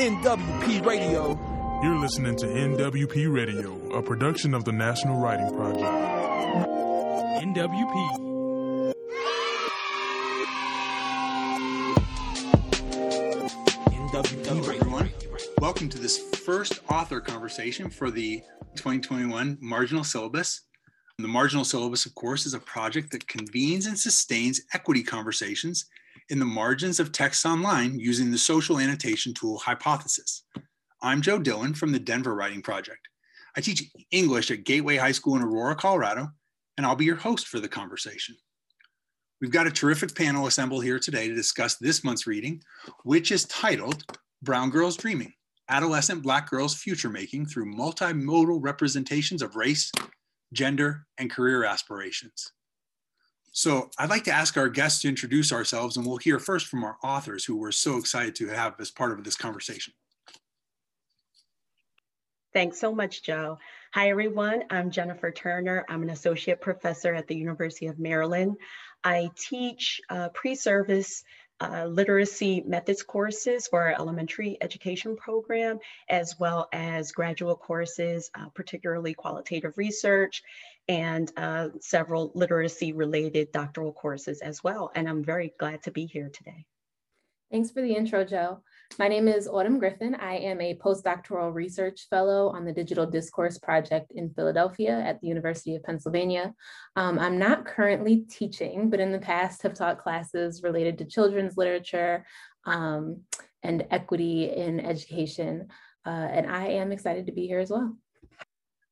NWP Radio. You're listening to NWP Radio, a production of the National Writing Project. NWP. Hello, everyone. Welcome to this first author conversation for the 2021 Marginal Syllabus. The Marginal Syllabus, of course, is a project that convenes and sustains equity conversations in the margins of texts online using the social annotation tool Hypothesis. I'm Joe Dillon from the Denver Writing Project. I teach English at Gateway High School in Aurora, Colorado, and I'll be your host for the conversation. We've got a terrific panel assembled here today to discuss this month's reading, which is titled Brown Girls Dreaming Adolescent Black Girls Future Making Through Multimodal Representations of Race, Gender, and Career Aspirations. So I'd like to ask our guests to introduce ourselves, and we'll hear first from our authors who we're so excited to have as part of this conversation. Thanks so much, Joe. Hi, everyone. I'm Jennifer Turner. I'm an associate professor at the University of Maryland. I teach uh, pre-service uh, literacy methods courses for our elementary education program, as well as graduate courses, uh, particularly qualitative research and uh, several literacy related doctoral courses as well. And I'm very glad to be here today. Thanks for the intro, Joe. My name is Autumn Griffin. I am a postdoctoral research fellow on the Digital Discourse Project in Philadelphia at the University of Pennsylvania. Um, I'm not currently teaching, but in the past have taught classes related to children's literature um, and equity in education. Uh, and I am excited to be here as well.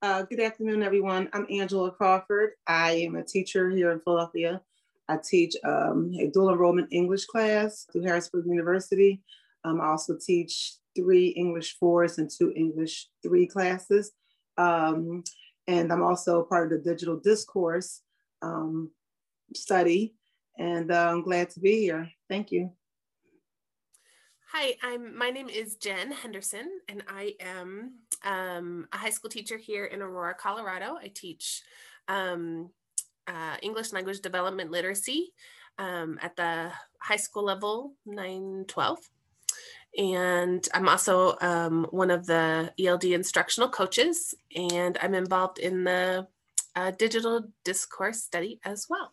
Uh, good afternoon, everyone. I'm Angela Crawford. I am a teacher here in Philadelphia. I teach um, a dual enrollment English class through Harrisburg University. Um, I also teach three English fours and two English three classes. Um, and I'm also part of the digital discourse um, study. And uh, I'm glad to be here. Thank you. Hi, I'm my name is Jen Henderson, and I am um, a high school teacher here in Aurora, Colorado. I teach um, uh, English language development literacy um, at the high school level, 912. And I'm also um, one of the ELD instructional coaches, and I'm involved in the uh, digital discourse study as well.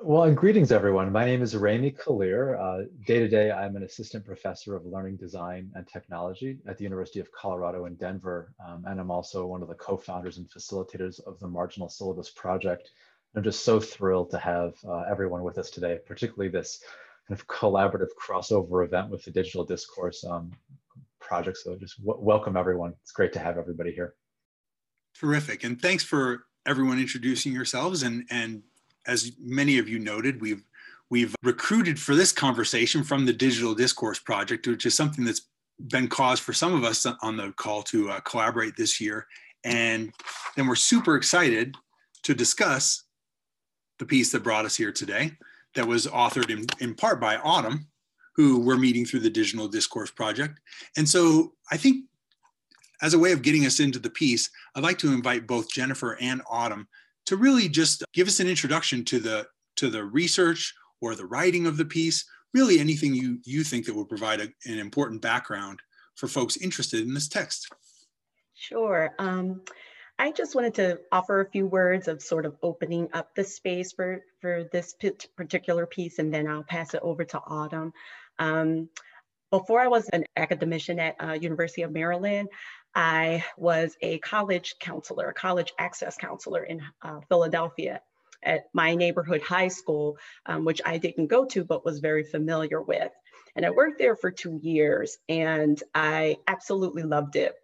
Well, and greetings, everyone. My name is Remi Kalir. Day to day, I'm an assistant professor of learning design and technology at the University of Colorado in Denver. Um, and I'm also one of the co founders and facilitators of the Marginal Syllabus Project. I'm just so thrilled to have uh, everyone with us today, particularly this kind of collaborative crossover event with the Digital Discourse um, Project. So just welcome, everyone. It's great to have everybody here. Terrific. And thanks for everyone introducing yourselves and, and as many of you noted, we've we've recruited for this conversation from the Digital Discourse Project, which is something that's been cause for some of us on the call to uh, collaborate this year. And then we're super excited to discuss the piece that brought us here today that was authored in, in part by Autumn, who we're meeting through the Digital Discourse Project. And so I think as a way of getting us into the piece, I'd like to invite both Jennifer and Autumn to really just give us an introduction to the to the research or the writing of the piece really anything you you think that would provide a, an important background for folks interested in this text. Sure. Um, i just wanted to offer a few words of sort of opening up the space for for this particular piece and then i'll pass it over to autumn. Um, before I was an academician at uh, University of Maryland, I was a college counselor, a college access counselor in uh, Philadelphia at my neighborhood high school, um, which I didn't go to, but was very familiar with. And I worked there for two years and I absolutely loved it.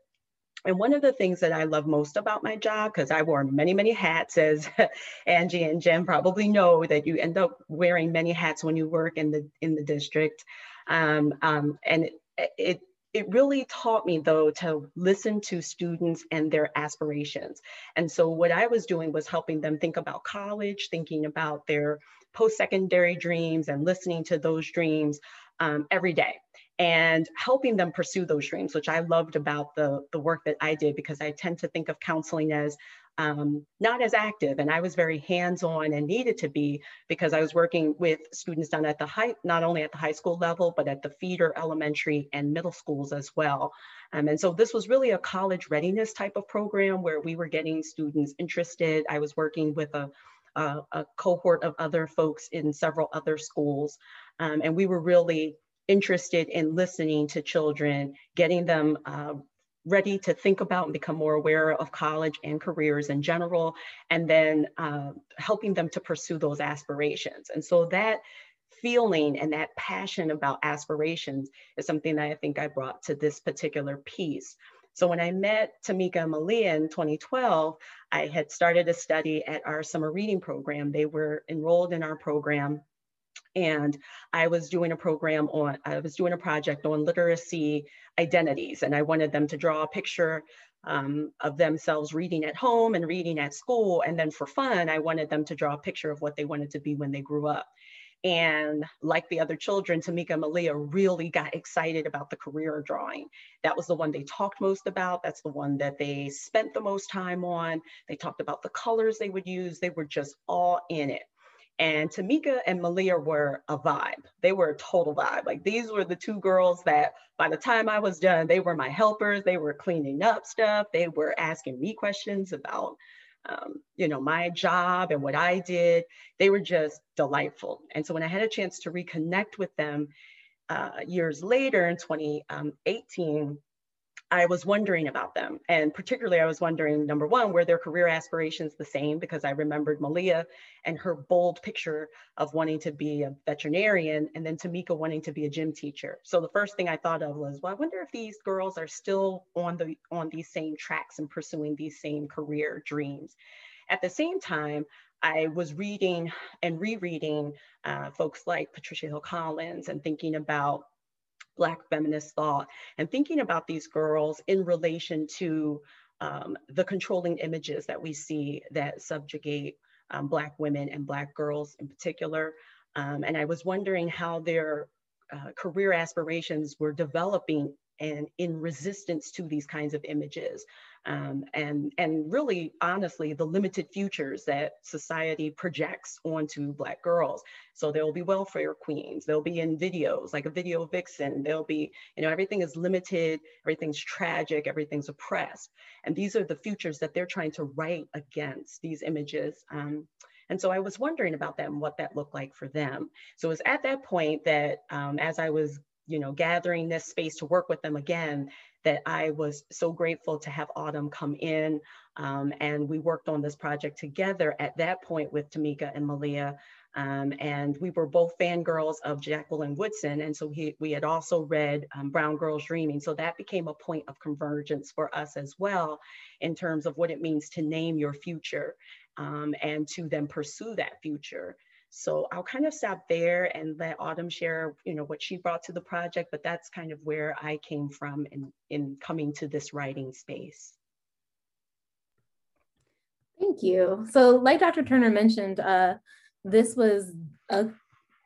And one of the things that I love most about my job, because I wore many, many hats, as Angie and Jen probably know, that you end up wearing many hats when you work in the in the district, um, um, and it, it it really taught me though to listen to students and their aspirations. And so what I was doing was helping them think about college, thinking about their post-secondary dreams and listening to those dreams um, every day and helping them pursue those dreams, which I loved about the, the work that I did because I tend to think of counseling as um, not as active. And I was very hands-on and needed to be because I was working with students down at the high, not only at the high school level, but at the feeder elementary and middle schools as well. Um, and so this was really a college readiness type of program where we were getting students interested. I was working with a, a, a cohort of other folks in several other schools. Um, and we were really interested in listening to children, getting them uh, ready to think about and become more aware of college and careers in general, and then uh, helping them to pursue those aspirations. And so that feeling and that passion about aspirations is something that I think I brought to this particular piece. So when I met Tamika and Malia in 2012, I had started a study at our summer reading program. They were enrolled in our program and I was doing a program on, I was doing a project on literacy identities, and I wanted them to draw a picture um, of themselves reading at home and reading at school. And then for fun, I wanted them to draw a picture of what they wanted to be when they grew up. And like the other children, Tamika Malia really got excited about the career drawing. That was the one they talked most about. That's the one that they spent the most time on. They talked about the colors they would use. They were just all in it. And Tamika and Malia were a vibe. They were a total vibe. Like these were the two girls that by the time I was done, they were my helpers. They were cleaning up stuff. They were asking me questions about, um, you know, my job and what I did. They were just delightful. And so when I had a chance to reconnect with them uh, years later in 2018, I was wondering about them. And particularly, I was wondering number one, were their career aspirations the same? Because I remembered Malia and her bold picture of wanting to be a veterinarian, and then Tamika wanting to be a gym teacher. So the first thing I thought of was, well, I wonder if these girls are still on the on these same tracks and pursuing these same career dreams. At the same time, I was reading and rereading uh, folks like Patricia Hill Collins and thinking about Black feminist thought and thinking about these girls in relation to um, the controlling images that we see that subjugate um, Black women and Black girls in particular. Um, and I was wondering how their uh, career aspirations were developing and in resistance to these kinds of images um, and and really honestly the limited futures that society projects onto black girls. So there will be welfare queens they'll be in videos like a video vixen. They'll be you know everything is limited everything's tragic everything's oppressed. And these are the futures that they're trying to write against these images um, and so I was wondering about and what that looked like for them. So it was at that point that um, as I was you know, gathering this space to work with them again, that I was so grateful to have Autumn come in. Um, and we worked on this project together at that point with Tamika and Malia. Um, and we were both fangirls of Jacqueline Woodson. And so he, we had also read um, Brown Girls Dreaming. So that became a point of convergence for us as well in terms of what it means to name your future um, and to then pursue that future. So I'll kind of stop there and let Autumn share, you know, what she brought to the project, but that's kind of where I came from in, in coming to this writing space. Thank you. So like Dr. Turner mentioned, uh, this was a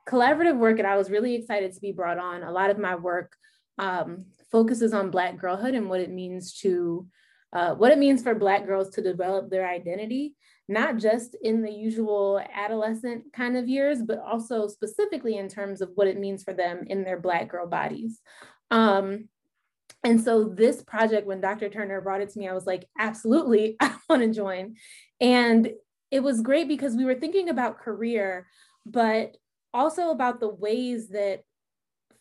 collaborative work and I was really excited to be brought on. A lot of my work um, focuses on Black girlhood and what it means to, uh, what it means for Black girls to develop their identity not just in the usual adolescent kind of years, but also specifically in terms of what it means for them in their Black girl bodies. Um, and so this project, when Dr. Turner brought it to me, I was like, absolutely, I want to join. And it was great because we were thinking about career, but also about the ways that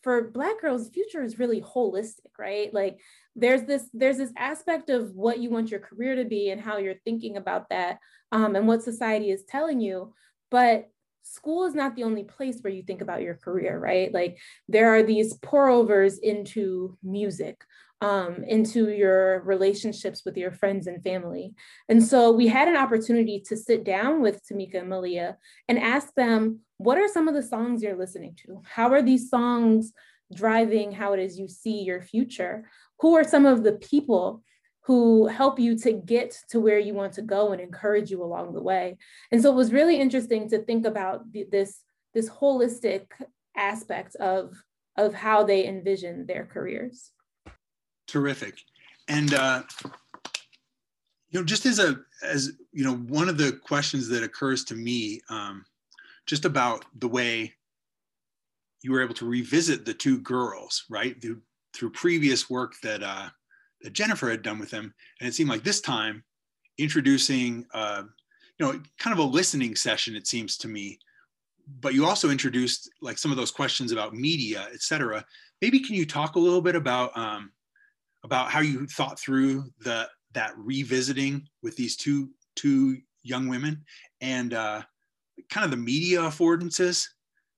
for black girls future is really holistic right? Like there's this there's this aspect of what you want your career to be and how you're thinking about that um, and what society is telling you but school is not the only place where you think about your career right? Like there are these pour overs into music um, into your relationships with your friends and family. And so we had an opportunity to sit down with Tamika and Malia and ask them, what are some of the songs you're listening to? How are these songs driving how it is you see your future? Who are some of the people who help you to get to where you want to go and encourage you along the way? And so it was really interesting to think about this, this holistic aspect of, of how they envision their careers. Terrific. And uh, You know, just as a as you know, one of the questions that occurs to me, um, just about the way you were able to revisit the two girls, right, through, through previous work that uh, that Jennifer had done with them, and it seemed like this time introducing, uh, you know, kind of a listening session. It seems to me, but you also introduced like some of those questions about media, et cetera. Maybe can you talk a little bit about um, about how you thought through the that revisiting with these two two young women and uh, kind of the media affordances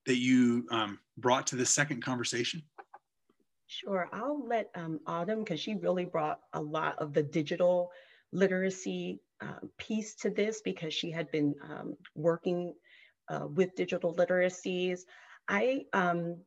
that you um, brought to this second conversation? Sure, I'll let um, Autumn, because she really brought a lot of the digital literacy uh, piece to this because she had been um, working uh, with digital literacies. I, um,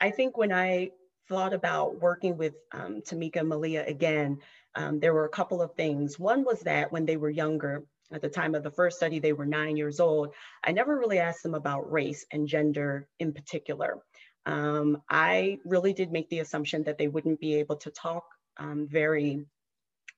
I think when I thought about working with um, Tamika Malia again, um, there were a couple of things. One was that when they were younger, at the time of the first study, they were nine years old. I never really asked them about race and gender in particular. Um, I really did make the assumption that they wouldn't be able to talk um, very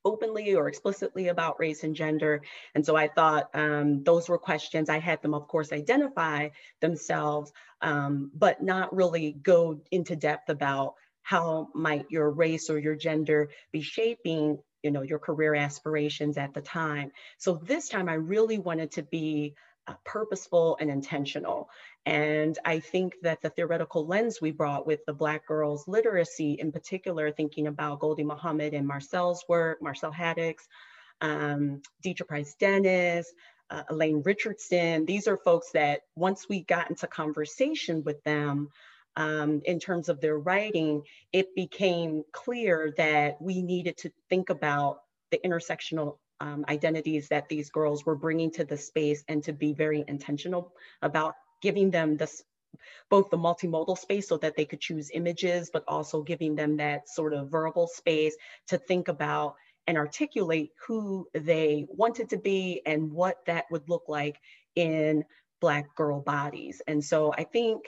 openly or explicitly about race and gender. And so I thought um, those were questions. I had them, of course, identify themselves, um, but not really go into depth about how might your race or your gender be shaping you know, your career aspirations at the time. So this time I really wanted to be purposeful and intentional. And I think that the theoretical lens we brought with the Black girls literacy in particular, thinking about Gholdy Muhammad and Marcelle's work, Marcelle Haddix, um, Detra Price Dennis, uh, Elaine Richardson, these are folks that once we got into conversation with them, um, in terms of their writing, it became clear that we needed to think about the intersectional um, identities that these girls were bringing to the space and to be very intentional about giving them this both the multimodal space so that they could choose images, but also giving them that sort of verbal space to think about and articulate who they wanted to be and what that would look like in Black girl bodies. And so I think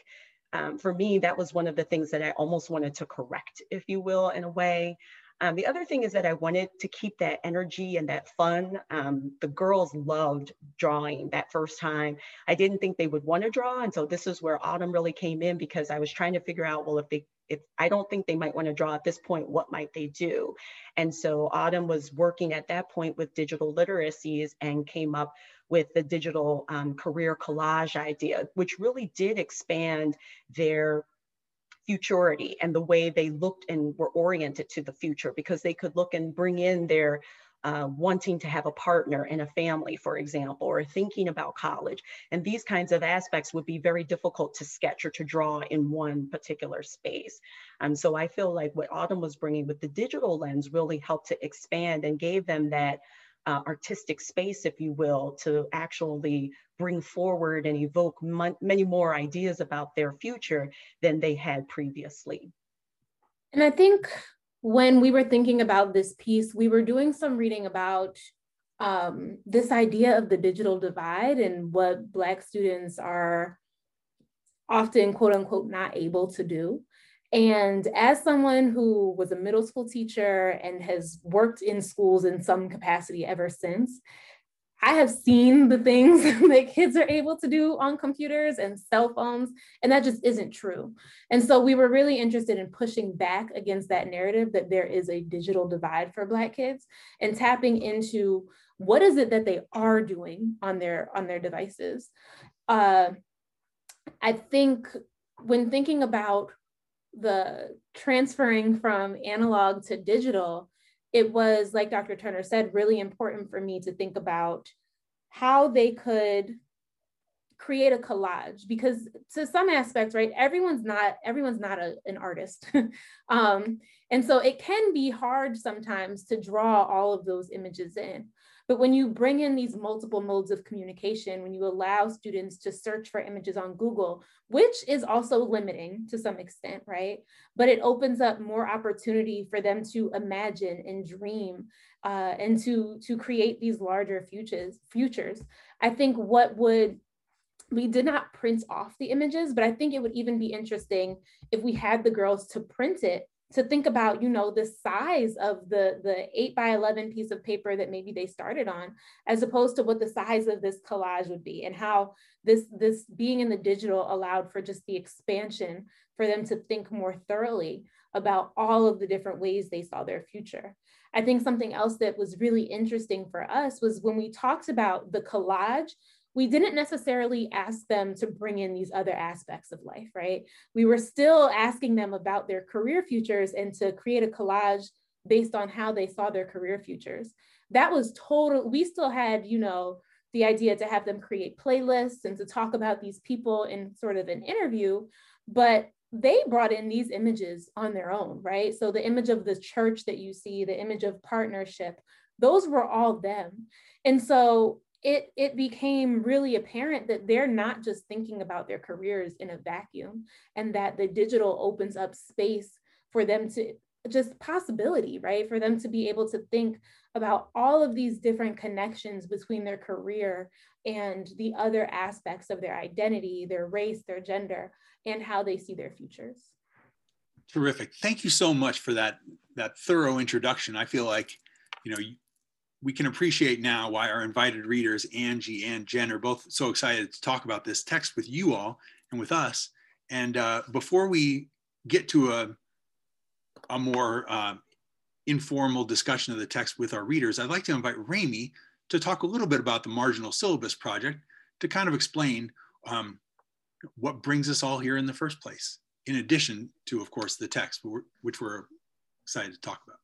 um, for me, that was one of the things that I almost wanted to correct, if you will, in a way. Um, the other thing is that I wanted to keep that energy and that fun. Um, the girls loved drawing that first time. I didn't think they would want to draw. And so this is where Autumn really came in because I was trying to figure out, well, if they if I don't think they might want to draw at this point, what might they do? And so Autumn was working at that point with digital literacies and came up with the digital um, career collage idea, which really did expand their futurity and the way they looked and were oriented to the future because they could look and bring in their uh, wanting to have a partner and a family, for example, or thinking about college. And these kinds of aspects would be very difficult to sketch or to draw in one particular space. Um, so I feel like what Autumn was bringing with the digital lens really helped to expand and gave them that uh, artistic space, if you will, to actually bring forward and evoke many more ideas about their future than they had previously. And I think when we were thinking about this piece, we were doing some reading about um, this idea of the digital divide and what Black students are often, quote unquote, not able to do. And as someone who was a middle school teacher and has worked in schools in some capacity ever since, I have seen the things that kids are able to do on computers and cell phones, and that just isn't true. And so we were really interested in pushing back against that narrative that there is a digital divide for Black kids and tapping into what is it that they are doing on their on their devices. Uh, I think when thinking about the transferring from analog to digital, it was, like Dr. Turner said, really important for me to think about how they could create a collage because to some aspects right everyone's not everyone's not a, an artist um, and so it can be hard sometimes to draw all of those images in but when you bring in these multiple modes of communication, when you allow students to search for images on Google, which is also limiting to some extent, right? But it opens up more opportunity for them to imagine and dream uh, and to, to create these larger futures, futures. I think what would we did not print off the images, but I think it would even be interesting if we had the girls to print it to think about you know the size of the the 8 by 11 piece of paper that maybe they started on as opposed to what the size of this collage would be and how this this being in the digital allowed for just the expansion for them to think more thoroughly about all of the different ways they saw their future. I think something else that was really interesting for us was when we talked about the collage we didn't necessarily ask them to bring in these other aspects of life, right? We were still asking them about their career futures and to create a collage based on how they saw their career futures. That was total, we still had, you know, the idea to have them create playlists and to talk about these people in sort of an interview, but they brought in these images on their own, right? So the image of the church that you see, the image of partnership, those were all them. And so it it became really apparent that they're not just thinking about their careers in a vacuum and that the digital opens up space for them to just possibility right? For them to be able to think about all of these different connections between their career and the other aspects of their identity their race their gender and how they see their futures. Terrific. Thank you so much for that that thorough introduction. I feel like you know we can appreciate now why our invited readers, Angie and Jen, are both so excited to talk about this text with you all and with us. And uh, before we get to a, a more uh, informal discussion of the text with our readers, I'd like to invite Remi to talk a little bit about the Marginal Syllabus Project to kind of explain um, what brings us all here in the first place, in addition to, of course, the text, which we're excited to talk about.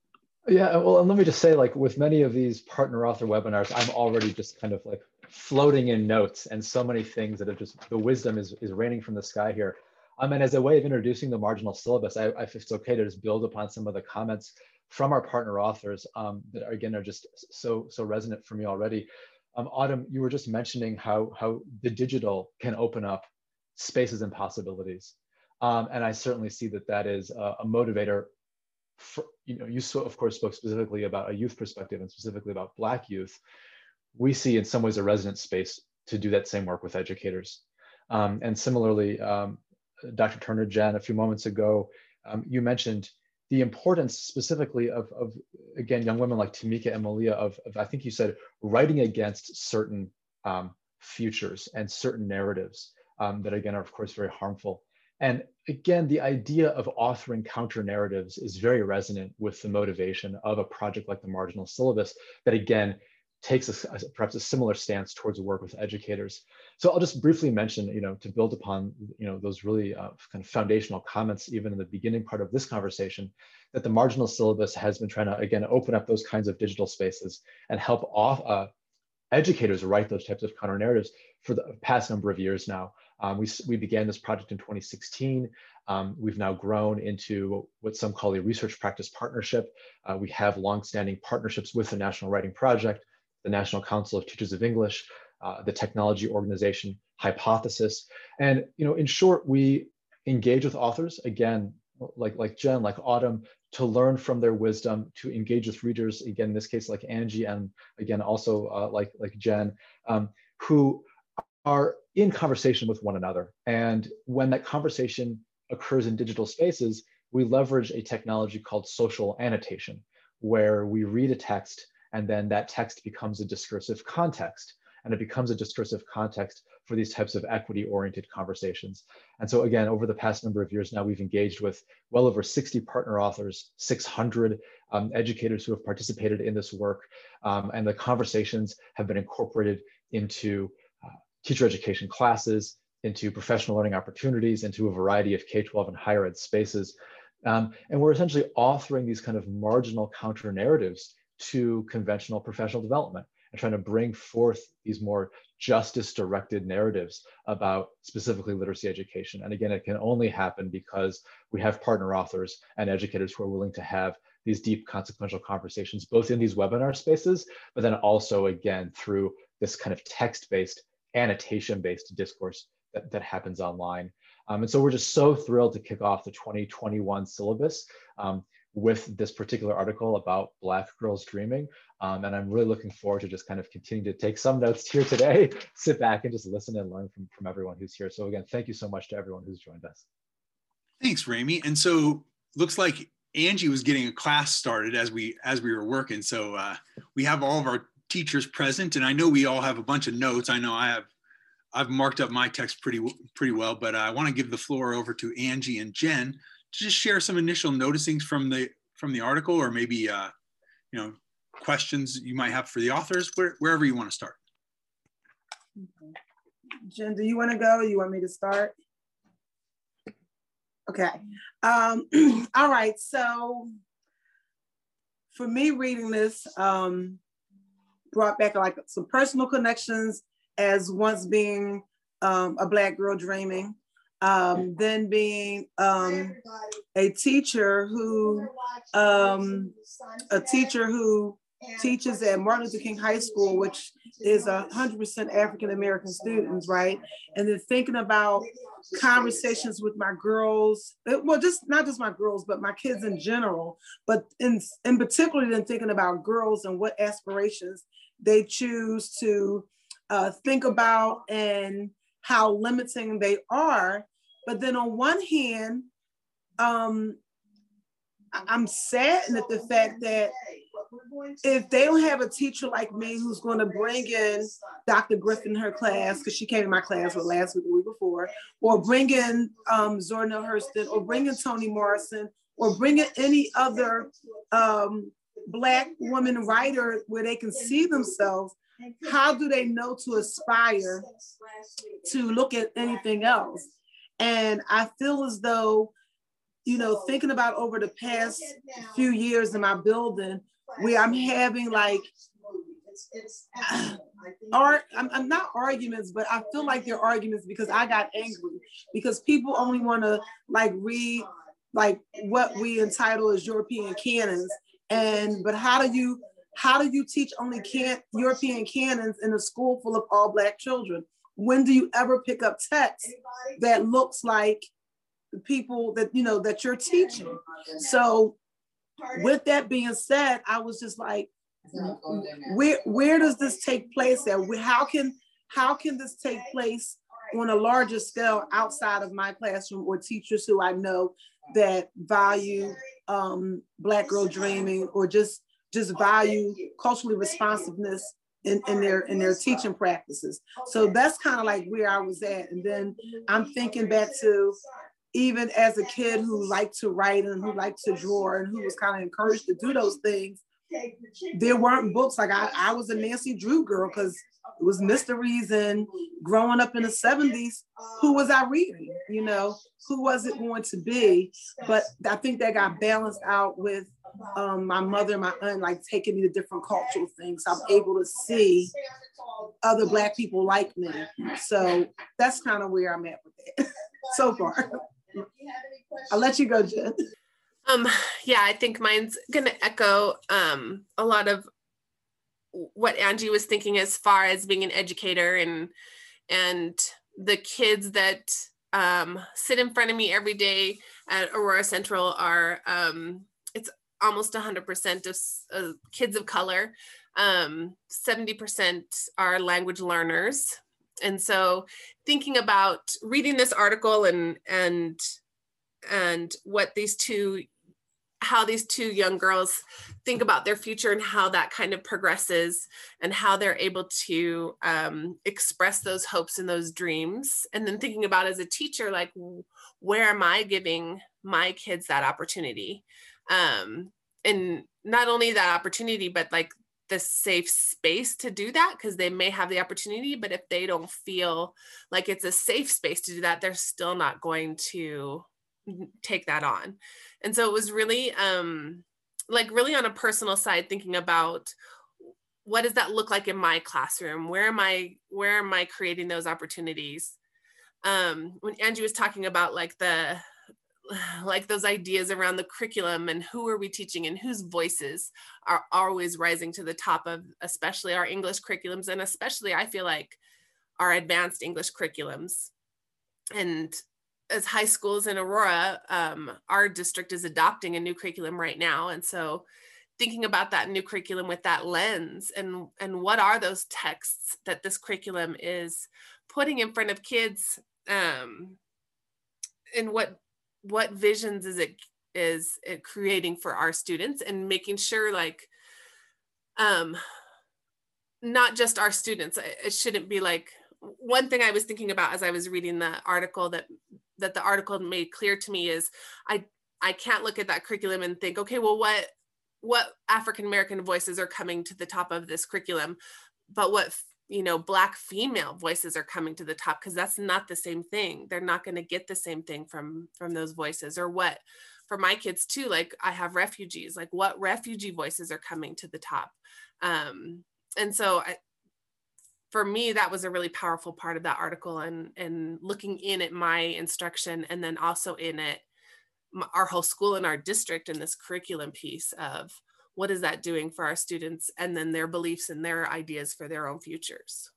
Yeah, well, and let me just say, like with many of these partner author webinars, I'm already just kind of like floating in notes and so many things that have just the wisdom is is raining from the sky here. Um, and as a way of introducing the marginal syllabus, I, I if it's okay to just build upon some of the comments from our partner authors um, that are, again are just so so resonant for me already. Um, Autumn, you were just mentioning how how the digital can open up spaces and possibilities, um, and I certainly see that that is a, a motivator for, you know, you so, of course spoke specifically about a youth perspective and specifically about Black youth. We see in some ways a resonant space to do that same work with educators. Um, and similarly, um, Dr. Turner Jen, a few moments ago, um, you mentioned the importance specifically of, of, again, young women like Tamika and Malia of, of I think you said, writing against certain um, futures and certain narratives um, that again are of course very harmful. And again, the idea of authoring counter narratives is very resonant with the motivation of a project like the Marginal Syllabus that again takes a, a, perhaps a similar stance towards work with educators. So I'll just briefly mention, you know, to build upon, you know, those really uh, kind of foundational comments, even in the beginning part of this conversation, that the Marginal Syllabus has been trying to, again, open up those kinds of digital spaces and help off uh, educators write those types of counter narratives for the past number of years now. Um, we, we began this project in 2016. Um, we've now grown into what some call a research practice partnership. Uh, we have longstanding partnerships with the National Writing Project, the National Council of Teachers of English, uh, the technology organization Hypothesis. And you know, in short, we engage with authors, again, like, like Jen, like Autumn, to learn from their wisdom, to engage with readers, again, in this case, like Angie, and again, also uh, like, like Jen, um, who are in conversation with one another. And when that conversation occurs in digital spaces, we leverage a technology called social annotation, where we read a text and then that text becomes a discursive context. And it becomes a discursive context for these types of equity oriented conversations. And so, again, over the past number of years now, we've engaged with well over 60 partner authors, 600 um, educators who have participated in this work. Um, and the conversations have been incorporated into teacher education classes, into professional learning opportunities, into a variety of K-12 and higher ed spaces. Um, and we're essentially authoring these kind of marginal counter narratives to conventional professional development and trying to bring forth these more justice directed narratives about specifically literacy education. And again, it can only happen because we have partner authors and educators who are willing to have these deep consequential conversations, both in these webinar spaces, but then also again through this kind of text-based annotation-based discourse that, that happens online. Um, and so we're just so thrilled to kick off the 2021 syllabus um, with this particular article about Black girls dreaming. Um, and I'm really looking forward to just kind of continuing to take some notes here today, sit back and just listen and learn from, from everyone who's here. So again, thank you so much to everyone who's joined us. Thanks, Remi. And so looks like Angie was getting a class started as we as we were working. So uh, we have all of our teachers present, and I know we all have a bunch of notes. I know I have I've marked up my text pretty pretty well, but I want to give the floor over to Angie and Jen to just share some initial noticings from the from the article, or maybe uh, you know questions you might have for the authors, where, wherever you want to start. Okay. Jen, do you want to go? you want me to start? Okay. Um, all right. So for me, reading this um, brought back like some personal connections as once being um, a Black girl dreaming, um, then being um, a teacher who, um, a teacher who teaches at Martin Luther King High School, which is a hundred percent African American students, right? And then thinking about conversations with my girls, well, just not just my girls, but my kids in general, but in in particular, then thinking about girls and what aspirations they choose to uh, think about and how limiting they are. But then on one hand, um, I'm saddened at the fact that if they don't have a teacher like me who's going to bring in Dr. Griffin in her class, because she came in my class last week, the week before, or bring in um, Hurston, or bring in Toni Morrison, or bring in any other um, Black woman writer where they can see themselves, how do they know to aspire to look at anything else? And I feel as though, you know, thinking about over the past few years in my building, where I'm having like art I'm, I'm not arguments but i feel like they're arguments because i got angry because people only want to like read like what we entitle as european canons and but how do you how do you teach only can european canons in a school full of all black children when do you ever pick up text that looks like the people that you know that you're teaching so with that being said, I was just like, where where does this take place at? How can how can this take place on a larger scale outside of my classroom or teachers who I know that value um, Black girl dreaming or just just value culturally responsiveness in, in their in their teaching practices. So that's kind of like where I was at. And then I'm thinking back to even as a kid who liked to write and who liked to draw and who was kind of encouraged to do those things, there weren't books like I, I was a Nancy Drew girl because it was mysteries and growing up in the 70s, who was I reading? You know, who was it going to be? But I think that got balanced out with um, my mother and my aunt like taking me to different cultural things. I'm able to see other black people like me. So that's kind of where I'm at with it so far. I'll let you go, Jen. Um, yeah, I think mine's gonna echo um, a lot of what Angie was thinking as far as being an educator and and the kids that um, sit in front of me every day at Aurora Central are um, it's almost 100% of uh, kids of color. Um, 70% are language learners and so thinking about reading this article and and and what these two how these two young girls think about their future and how that kind of progresses and how they're able to um, express those hopes and those dreams. And then thinking about as a teacher like where am i giving my kids that opportunity? Um, and not only that opportunity but like the safe space to do that because they may have the opportunity but if they don't feel like it's a safe space to do that they're still not going to take that on. And so it was really um like really on a personal side thinking about what does that look like in my classroom? Where am i where am i creating those opportunities? Um when angie was talking about like the like those ideas around the curriculum and who are we teaching and whose voices are always rising to the top of especially our english curriculums and especially i feel like our advanced english curriculums. And as high schools in aurora um, our district is adopting a new curriculum right now and so thinking about that new curriculum with that lens and and what are those texts that this curriculum is putting in front of kids um, and what what visions is it is uh, creating for our students and making sure like um not just our students it shouldn't be like one thing i was thinking about as i was reading the article that that the article made clear to me is i i can't look at that curriculum and think okay well what what african american voices are coming to the top of this curriculum but what you know black female voices are coming to the top because that's not the same thing. They're not going to get the same thing from from those voices. Or what for my kids too like i have refugees like what refugee voices are coming to the top? Um and so I, for me that was a really powerful part of that article and and looking in at my instruction and then also in it our whole school and our district and this curriculum piece of what is that doing for our students and then their beliefs and their ideas for their own futures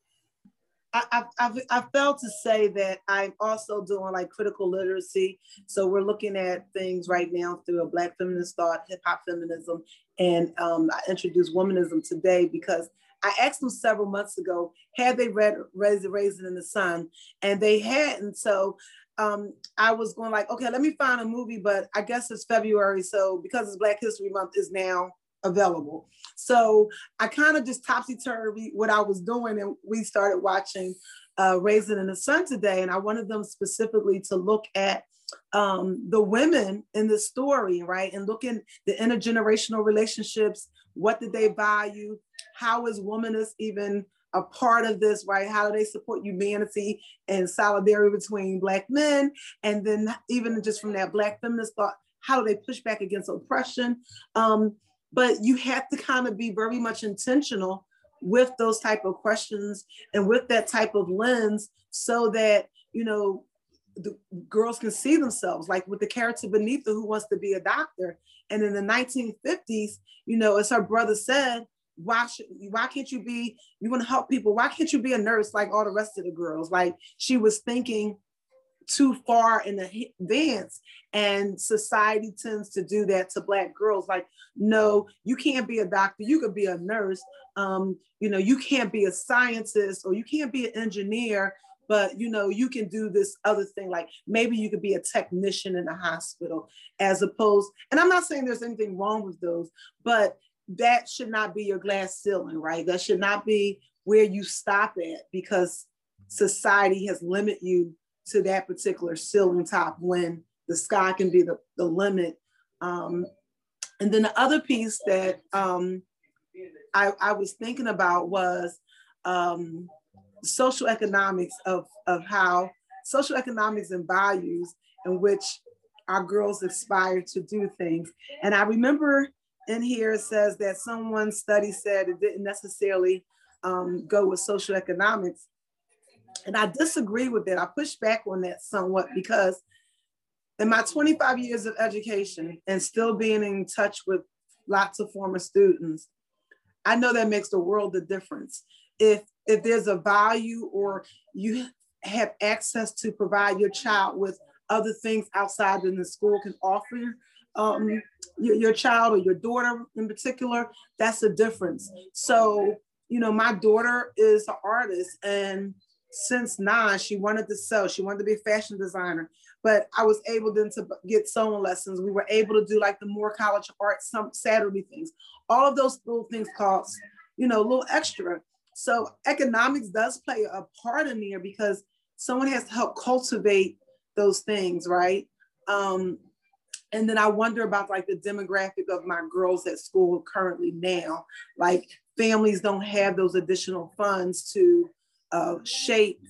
I, I've, I've failed to say that I'm also doing like critical literacy. So we're looking at things right now through a Black feminist thought, hip hop feminism, and um, I introduced womanism today because I asked them several months ago, had they read Raise the Raisin in the Sun? And they hadn't. So um, I was going like, okay, let me find a movie, but I guess it's February. So because it's Black History Month is now available. So I kind of just topsy-turvy what I was doing and we started watching uh, Raisin in the Sun today. And I wanted them specifically to look at um, the women in the story, right? And looking the intergenerational relationships, what did they value? How is womanist even a part of this, right? How do they support humanity and solidarity between Black men? And then even just from that Black feminist thought, how do they push back against oppression? Um, but you have to kind of be very much intentional with those type of questions and with that type of lens so that, you know, the girls can see themselves, like with the character Beneatha who wants to be a doctor. And in the 1950s, you know, as her brother said, why should why can't you be you want to help people why can't you be a nurse like all the rest of the girls? Like she was thinking too far in advance and society tends to do that to black girls. Like no you can't be a doctor you could be a nurse um, you know you can't be a scientist or you can't be an engineer but you know you can do this other thing. Like maybe you could be a technician in a hospital as opposed and i'm not saying there's anything wrong with those but that should not be your glass ceiling right that should not be where you stop at because society has limited you to that particular ceiling top when the sky can be the, the limit um, and then the other piece that um, I, I was thinking about was um, social economics of, of how social economics and values in which our girls aspire to do things. And I remember in here it says that someone study said it didn't necessarily um, go with social economics. And I disagree with that. I push back on that somewhat because in my 25 years of education and still being in touch with lots of former students, I know that makes the world a difference. If if there's a value or you have access to provide your child with other things outside than the school can offer um, your, your child or your daughter in particular, that's the difference. So, you know, my daughter is an artist and since nine, she wanted to sew. She wanted to be a fashion designer. But I was able then to get sewing lessons. We were able to do like the Moore College of Art some Saturday things. All of those little things cost, you know, a little extra. So economics does play a part in there because someone has to help cultivate those things, right? Um, and then I wonder about like the demographic of my girls at school currently now. Like families don't have those additional funds to uh, shape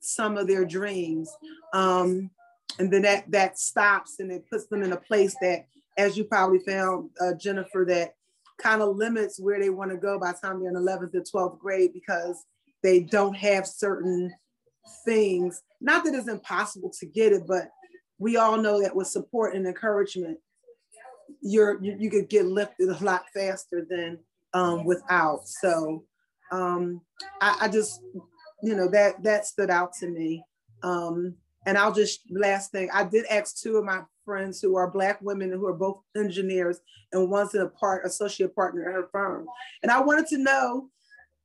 some of their dreams. Um, and then that that stops and it puts them in a place that, as you probably found, uh, Jennifer, that kind of limits where they want to go by the time they're in 11th or 12th grade because they don't have certain things. Not that it's impossible to get it, but we all know that with support and encouragement, you're you, you could get lifted a lot faster than um, without. So um, I, I, just, you know, that that stood out to me. Um, and I'll just last thing, I did ask two of my friends who are Black women who are both engineers, and one's in a part associate partner at her firm. And I wanted to know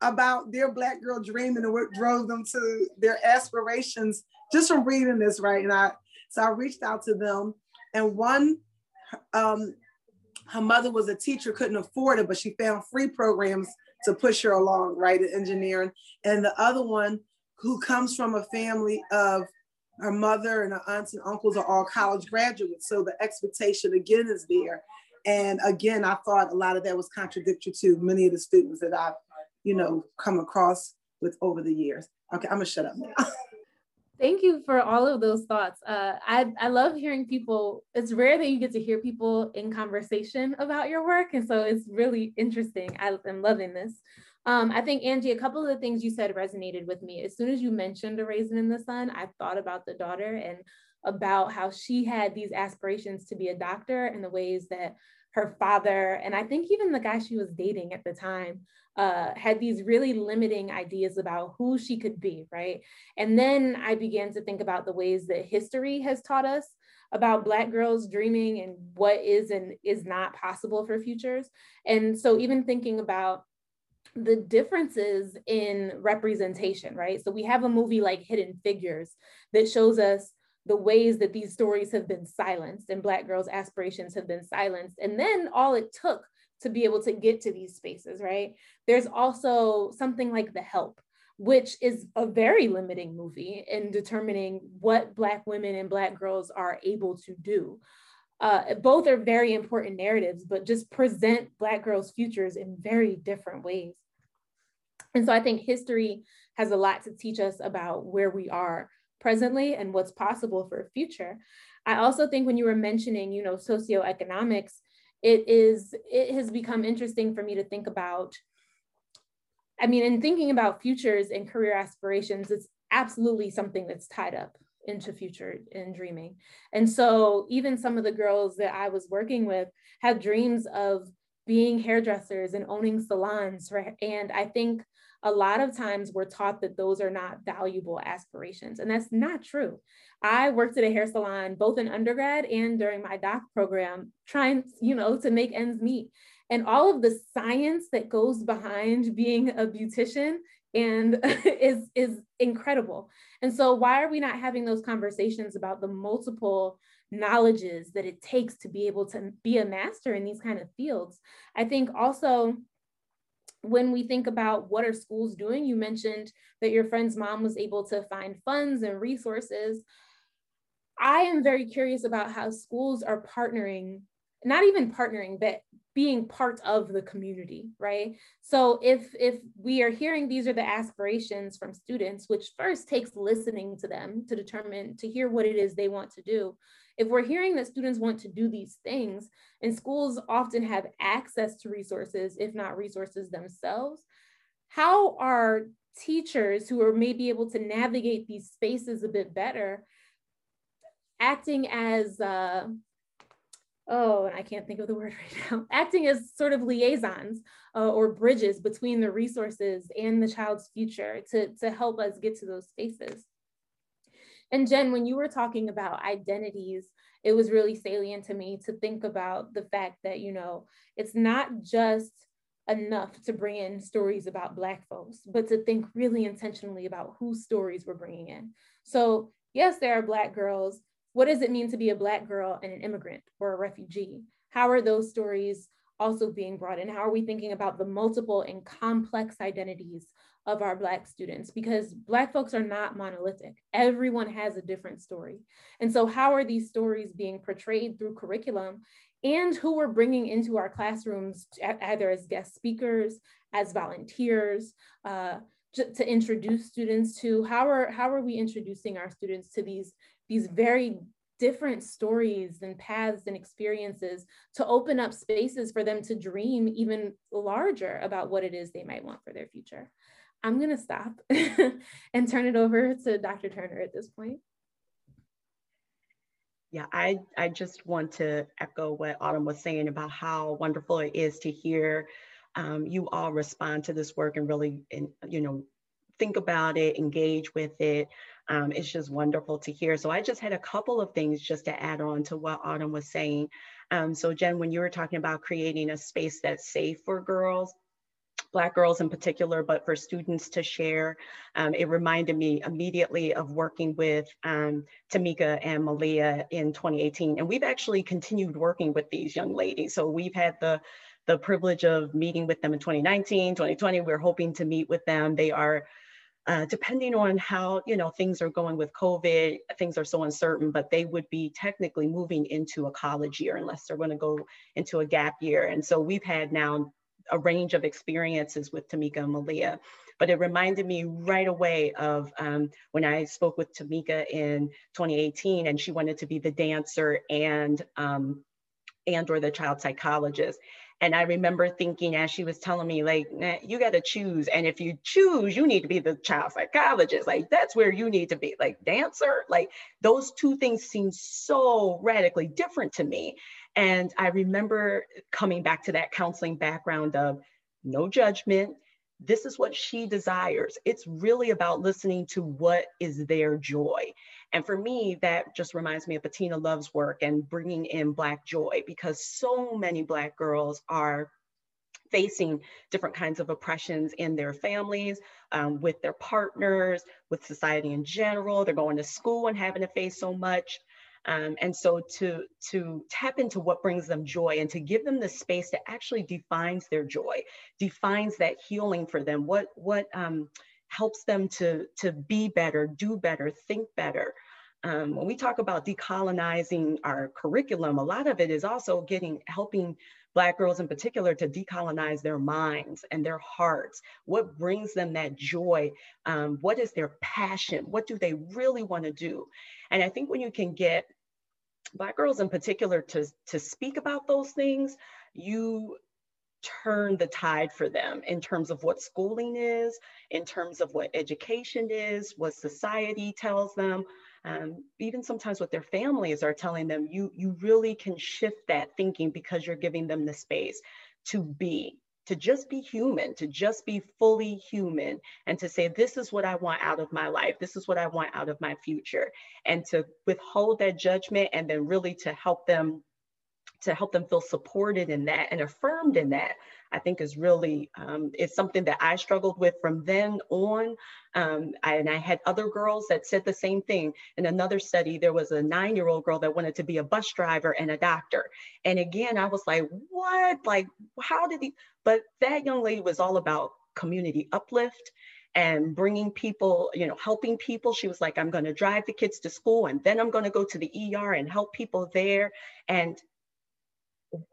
about their Black girl dream and what drove them to their aspirations just from reading this, right? And I so I reached out to them, and one, um, her mother was a teacher, couldn't afford it, but she found free programs to push her along, right, in engineering. And the other one who comes from a family of her mother and her aunts and uncles are all college graduates. So the expectation again is there. And again, I thought a lot of that was contradictory to many of the students that I've, you know, come across with over the years. Okay, I'm gonna shut up now. Thank you for all of those thoughts. Uh, I, I love hearing people. It's rare that you get to hear people in conversation about your work. And so it's really interesting. I, am loving this. Um, I think, Angie, a couple of the things you said resonated with me. As soon as you mentioned A Raisin in the Sun, I thought about the daughter and about how she had these aspirations to be a doctor and the ways that her father, and I think even the guy she was dating at the time, uh, had these really limiting ideas about who she could be, right? And then I began to think about the ways that history has taught us about Black girls dreaming and what is and is not possible for futures. And so, even thinking about the differences in representation, right? So, we have a movie like Hidden Figures that shows us the ways that these stories have been silenced and Black girls' aspirations have been silenced. And then all it took to be able to get to these spaces, right? There's also something like The Help, which is a very limiting movie in determining what Black women and Black girls are able to do. Uh, both are very important narratives, but just present Black girls' futures in very different ways. And so I think history has a lot to teach us about where we are presently and what's possible for a future. I also think when you were mentioning, you know, socioeconomics, it is it has become interesting for me to think about. I mean, in thinking about futures and career aspirations, it's absolutely something that's tied up into future and dreaming. And so even some of the girls that I was working with had dreams of being hairdressers and owning salons, right? And I think a lot of times we're taught that those are not valuable aspirations, and that's not true. I worked at a hair salon both in undergrad and during my doc program, trying, you know, to make ends meet. And all of the science that goes behind being a beautician and is is incredible. And so why are we not having those conversations about the multiple knowledges that it takes to be able to be a master in these kind of fields? I think also when we think about what are schools doing, you mentioned that your friend's mom was able to find funds and resources. I am very curious about how schools are partnering, not even partnering, but being part of the community, right? So if if we are hearing these are the aspirations from students, which first takes listening to them to determine to hear what it is they want to do, if we're hearing that students want to do these things, and schools often have access to resources, if not resources themselves, how are teachers who are maybe able to navigate these spaces a bit better acting as uh, oh, I can't think of the word right now, acting as sort of liaisons uh, or bridges between the resources and the child's future to, to help us get to those spaces. And Jen, when you were talking about identities, it was really salient to me to think about the fact that, you know, it's not just enough to bring in stories about Black folks, but to think really intentionally about whose stories we're bringing in. So, yes, there are Black girls. What does it mean to be a Black girl and an immigrant or a refugee? How are those stories also being brought in? How are we thinking about the multiple and complex identities of our Black students because Black folks are not monolithic. Everyone has a different story. And so, how are these stories being portrayed through curriculum and who we're bringing into our classrooms, either as guest speakers, as volunteers, uh, to introduce students to how are, how are we introducing our students to these, these very different stories and paths and experiences to open up spaces for them to dream even larger about what it is they might want for their future. I'm going to stop and turn it over to Dr. Turner at this point. Yeah, I, I just want to echo what Autumn was saying about how wonderful it is to hear um, you all respond to this work and really, and, you know, think about it, engage with it. Um, it's just wonderful to hear. So I just had a couple of things just to add on to what Autumn was saying. Um, so Jen, when you were talking about creating a space that's safe for girls, Black girls in particular, but for students to share. Um, it reminded me immediately of working with um, Tamika and Malia in 2018. And we've actually continued working with these young ladies. So we've had the the privilege of meeting with them in 2019, 2020. We're hoping to meet with them. They are uh, depending on how you know things are going with COVID, things are so uncertain, but they would be technically moving into a college year unless they're going to go into a gap year. And so we've had now a range of experiences with Tamika and Malia. But it reminded me right away of um, when I spoke with Tamika in 2018 and she wanted to be the dancer and um, and or the child psychologist. And I remember thinking as she was telling me, like, nah, you got to choose. And if you choose, you need to be the child psychologist. Like, that's where you need to be, like, dancer. Like, those two things seem so radically different to me. And I remember coming back to that counseling background of no judgment. This is what she desires. It's really about listening to what is their joy. And for me, that just reminds me of Bettina Love's work and bringing in Black joy because so many Black girls are facing different kinds of oppressions in their families, um, with their partners, with society in general. They're going to school and having to face so much. Um, and so to, to tap into what brings them joy and to give them the space that actually defines their joy, defines that healing for them, what, what um, helps them to, to be better, do better, think better. Um, when we talk about decolonizing our curriculum, a lot of it is also getting helping Black girls in particular to decolonize their minds and their hearts. What brings them that joy? Um, what is their passion? What do they really want to do? And I think when you can get Black girls in particular to, to speak about those things, you turn the tide for them in terms of what schooling is, in terms of what education is, what society tells them, um, even sometimes what their families are telling them, you, you really can shift that thinking because you're giving them the space to be, to just be human, to just be fully human, and to say, this is what I want out of my life, this is what I want out of my future, and to withhold that judgment and then really to help them to help them feel supported in that and affirmed in that I think is really, um, it's something that I struggled with from then on. Um, I, and I had other girls that said the same thing. In another study, there was a nine year old girl that wanted to be a bus driver and a doctor. And again, I was like, what? Like, how did he? But that young lady was all about community uplift and bringing people, you know, helping people. She was like, I'm going to drive the kids to school and then I'm going to go to the ER and help people there. And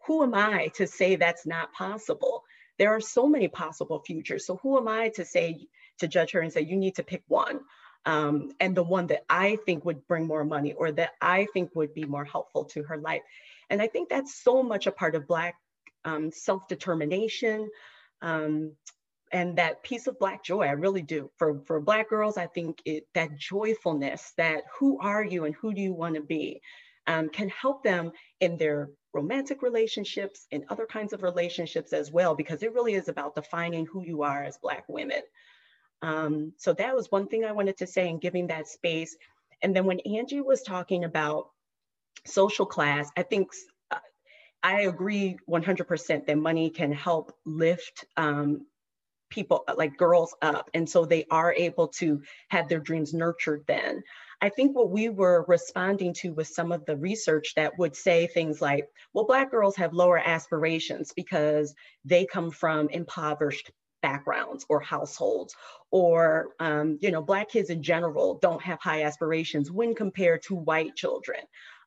who am I to say that's not possible? There are so many possible futures. So who am I to say, to judge her and say, you need to pick one? Um, and the one that I think would bring more money or that I think would be more helpful to her life. And I think that's so much a part of Black um, self-determination um, and that piece of Black joy, I really do. For, for Black girls, I think it, that joyfulness, that who are you and who do you want to be, um, can help them in their romantic relationships and other kinds of relationships as well, because it really is about defining who you are as Black women. Um, so that was one thing I wanted to say in giving that space. And then when Angie was talking about social class, I think uh, I agree 100% that money can help lift um, people like girls up. And so they are able to have their dreams nurtured then. I think what we were responding to was some of the research that would say things like, well, Black girls have lower aspirations because they come from impoverished backgrounds or households or um, you know black kids in general don't have high aspirations when compared to white children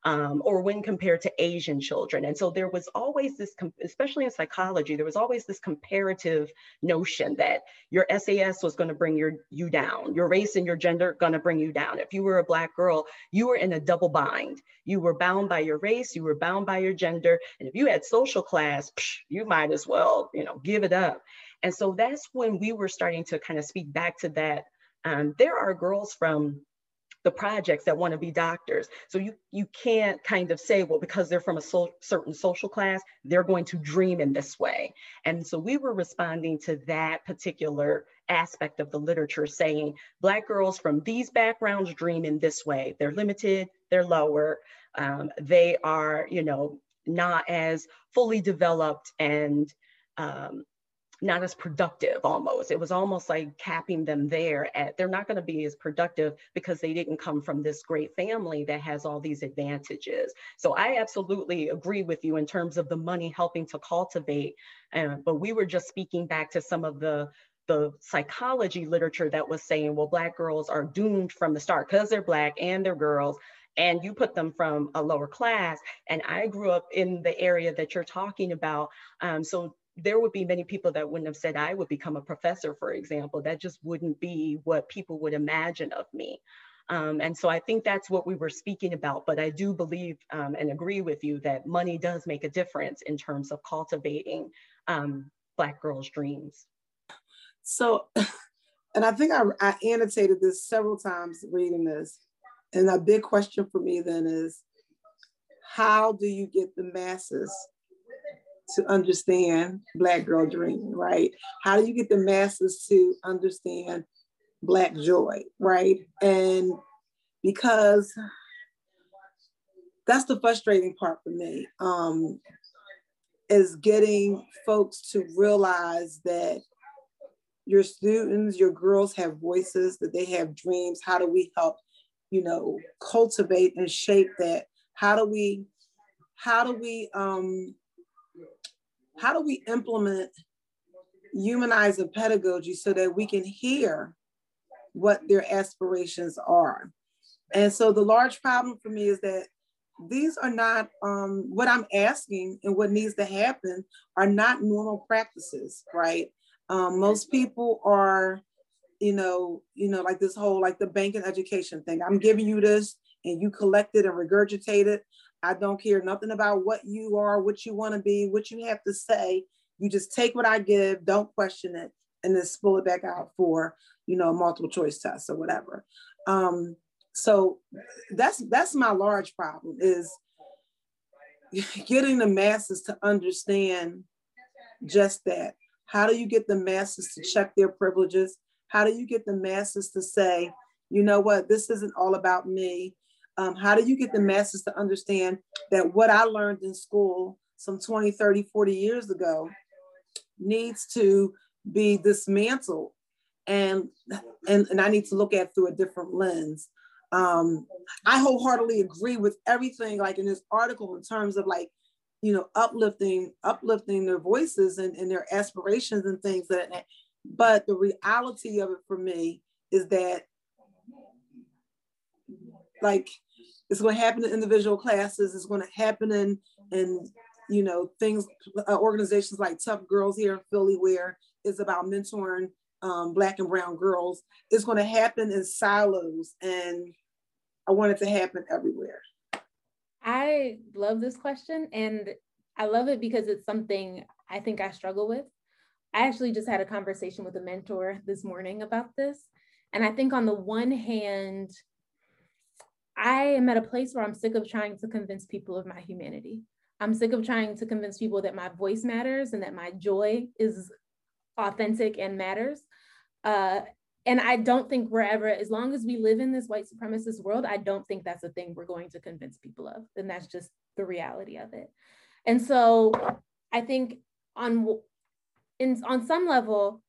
um, or when compared to Asian children. And so there was always this, especially in psychology, there was always this comparative notion that your SES was going to bring your, you down, your race and your gender going to bring you down. If you were a Black girl, you were in a double bind. You were bound by your race, you were bound by your gender. And if you had social class, psh, you might as well, you know, give it up. And so that's when we were starting to kind of speak back to that. Um, there are girls from the projects that want to be doctors. So you, you can't kind of say, well, because they're from a so, certain social class, they're going to dream in this way. And so we were responding to that particular aspect of the literature saying, Black girls from these backgrounds dream in this way. They're limited, they're lower, um, they are, you know, not as fully developed and um, not as productive almost. It was almost like capping them there at they're not going to be as productive because they didn't come from this great family that has all these advantages. So I absolutely agree with you in terms of the money helping to cultivate. Uh, but we were just speaking back to some of the the psychology literature that was saying, well, Black girls are doomed from the start because they're Black and they're girls, and you put them from a lower class. And I grew up in the area that you're talking about. Um, so there would be many people that wouldn't have said I would become a professor, for example. That just wouldn't be what people would imagine of me. Um, and so I think that's what we were speaking about. But I do believe um, and agree with you that money does make a difference in terms of cultivating um, Black girls' dreams. So, and I think I, I annotated this several times reading this. And a big question for me then is how do you get the masses to understand Black Girl Dream, right? How do you get the masses to understand Black joy, right? And because that's the frustrating part for me, um, is getting folks to realize that your students, your girls have voices, that they have dreams. How do we help, you know, cultivate and shape that? How do we, how do we um, how do we implement humanizing pedagogy so that we can hear what their aspirations are? And so the large problem for me is that these are not um, what I'm asking and what needs to happen are not normal practices, right? Um, most people are, you know, you know, like this whole like the banking education thing. I'm giving you this and you collect it and regurgitate it. I don't care nothing about what you are, what you want to be, what you have to say. You just take what I give, don't question it, and then spill it back out for, you know, multiple choice tests or whatever. Um, so that's that's my large problem is getting the masses to understand just that. How do you get the masses to check their privileges? How do you get the masses to say, you know what, this isn't all about me. Um, how do you get the masses to understand that what I learned in school some 20, 30, 40 years ago needs to be dismantled and, and, and I need to look at through a different lens. Um, I wholeheartedly agree with everything like in this article in terms of like, you know, uplifting, uplifting their voices and, and their aspirations and things that, but the reality of it for me is that like it's going to happen in individual classes. It's going to happen in, in you know, things, uh, organizations like Tough Girls here in Philly, where it's about mentoring um, Black and Brown girls. It's going to happen in silos, and I want it to happen everywhere. I love this question, and I love it because it's something I think I struggle with. I actually just had a conversation with a mentor this morning about this. And I think on the one hand, I am at a place where I'm sick of trying to convince people of my humanity. I'm sick of trying to convince people that my voice matters and that my joy is authentic and matters. Uh, and I don't think we're ever, as long as we live in this white supremacist world, I don't think that's a thing we're going to convince people of. And that's just the reality of it. And so I think on in on some level,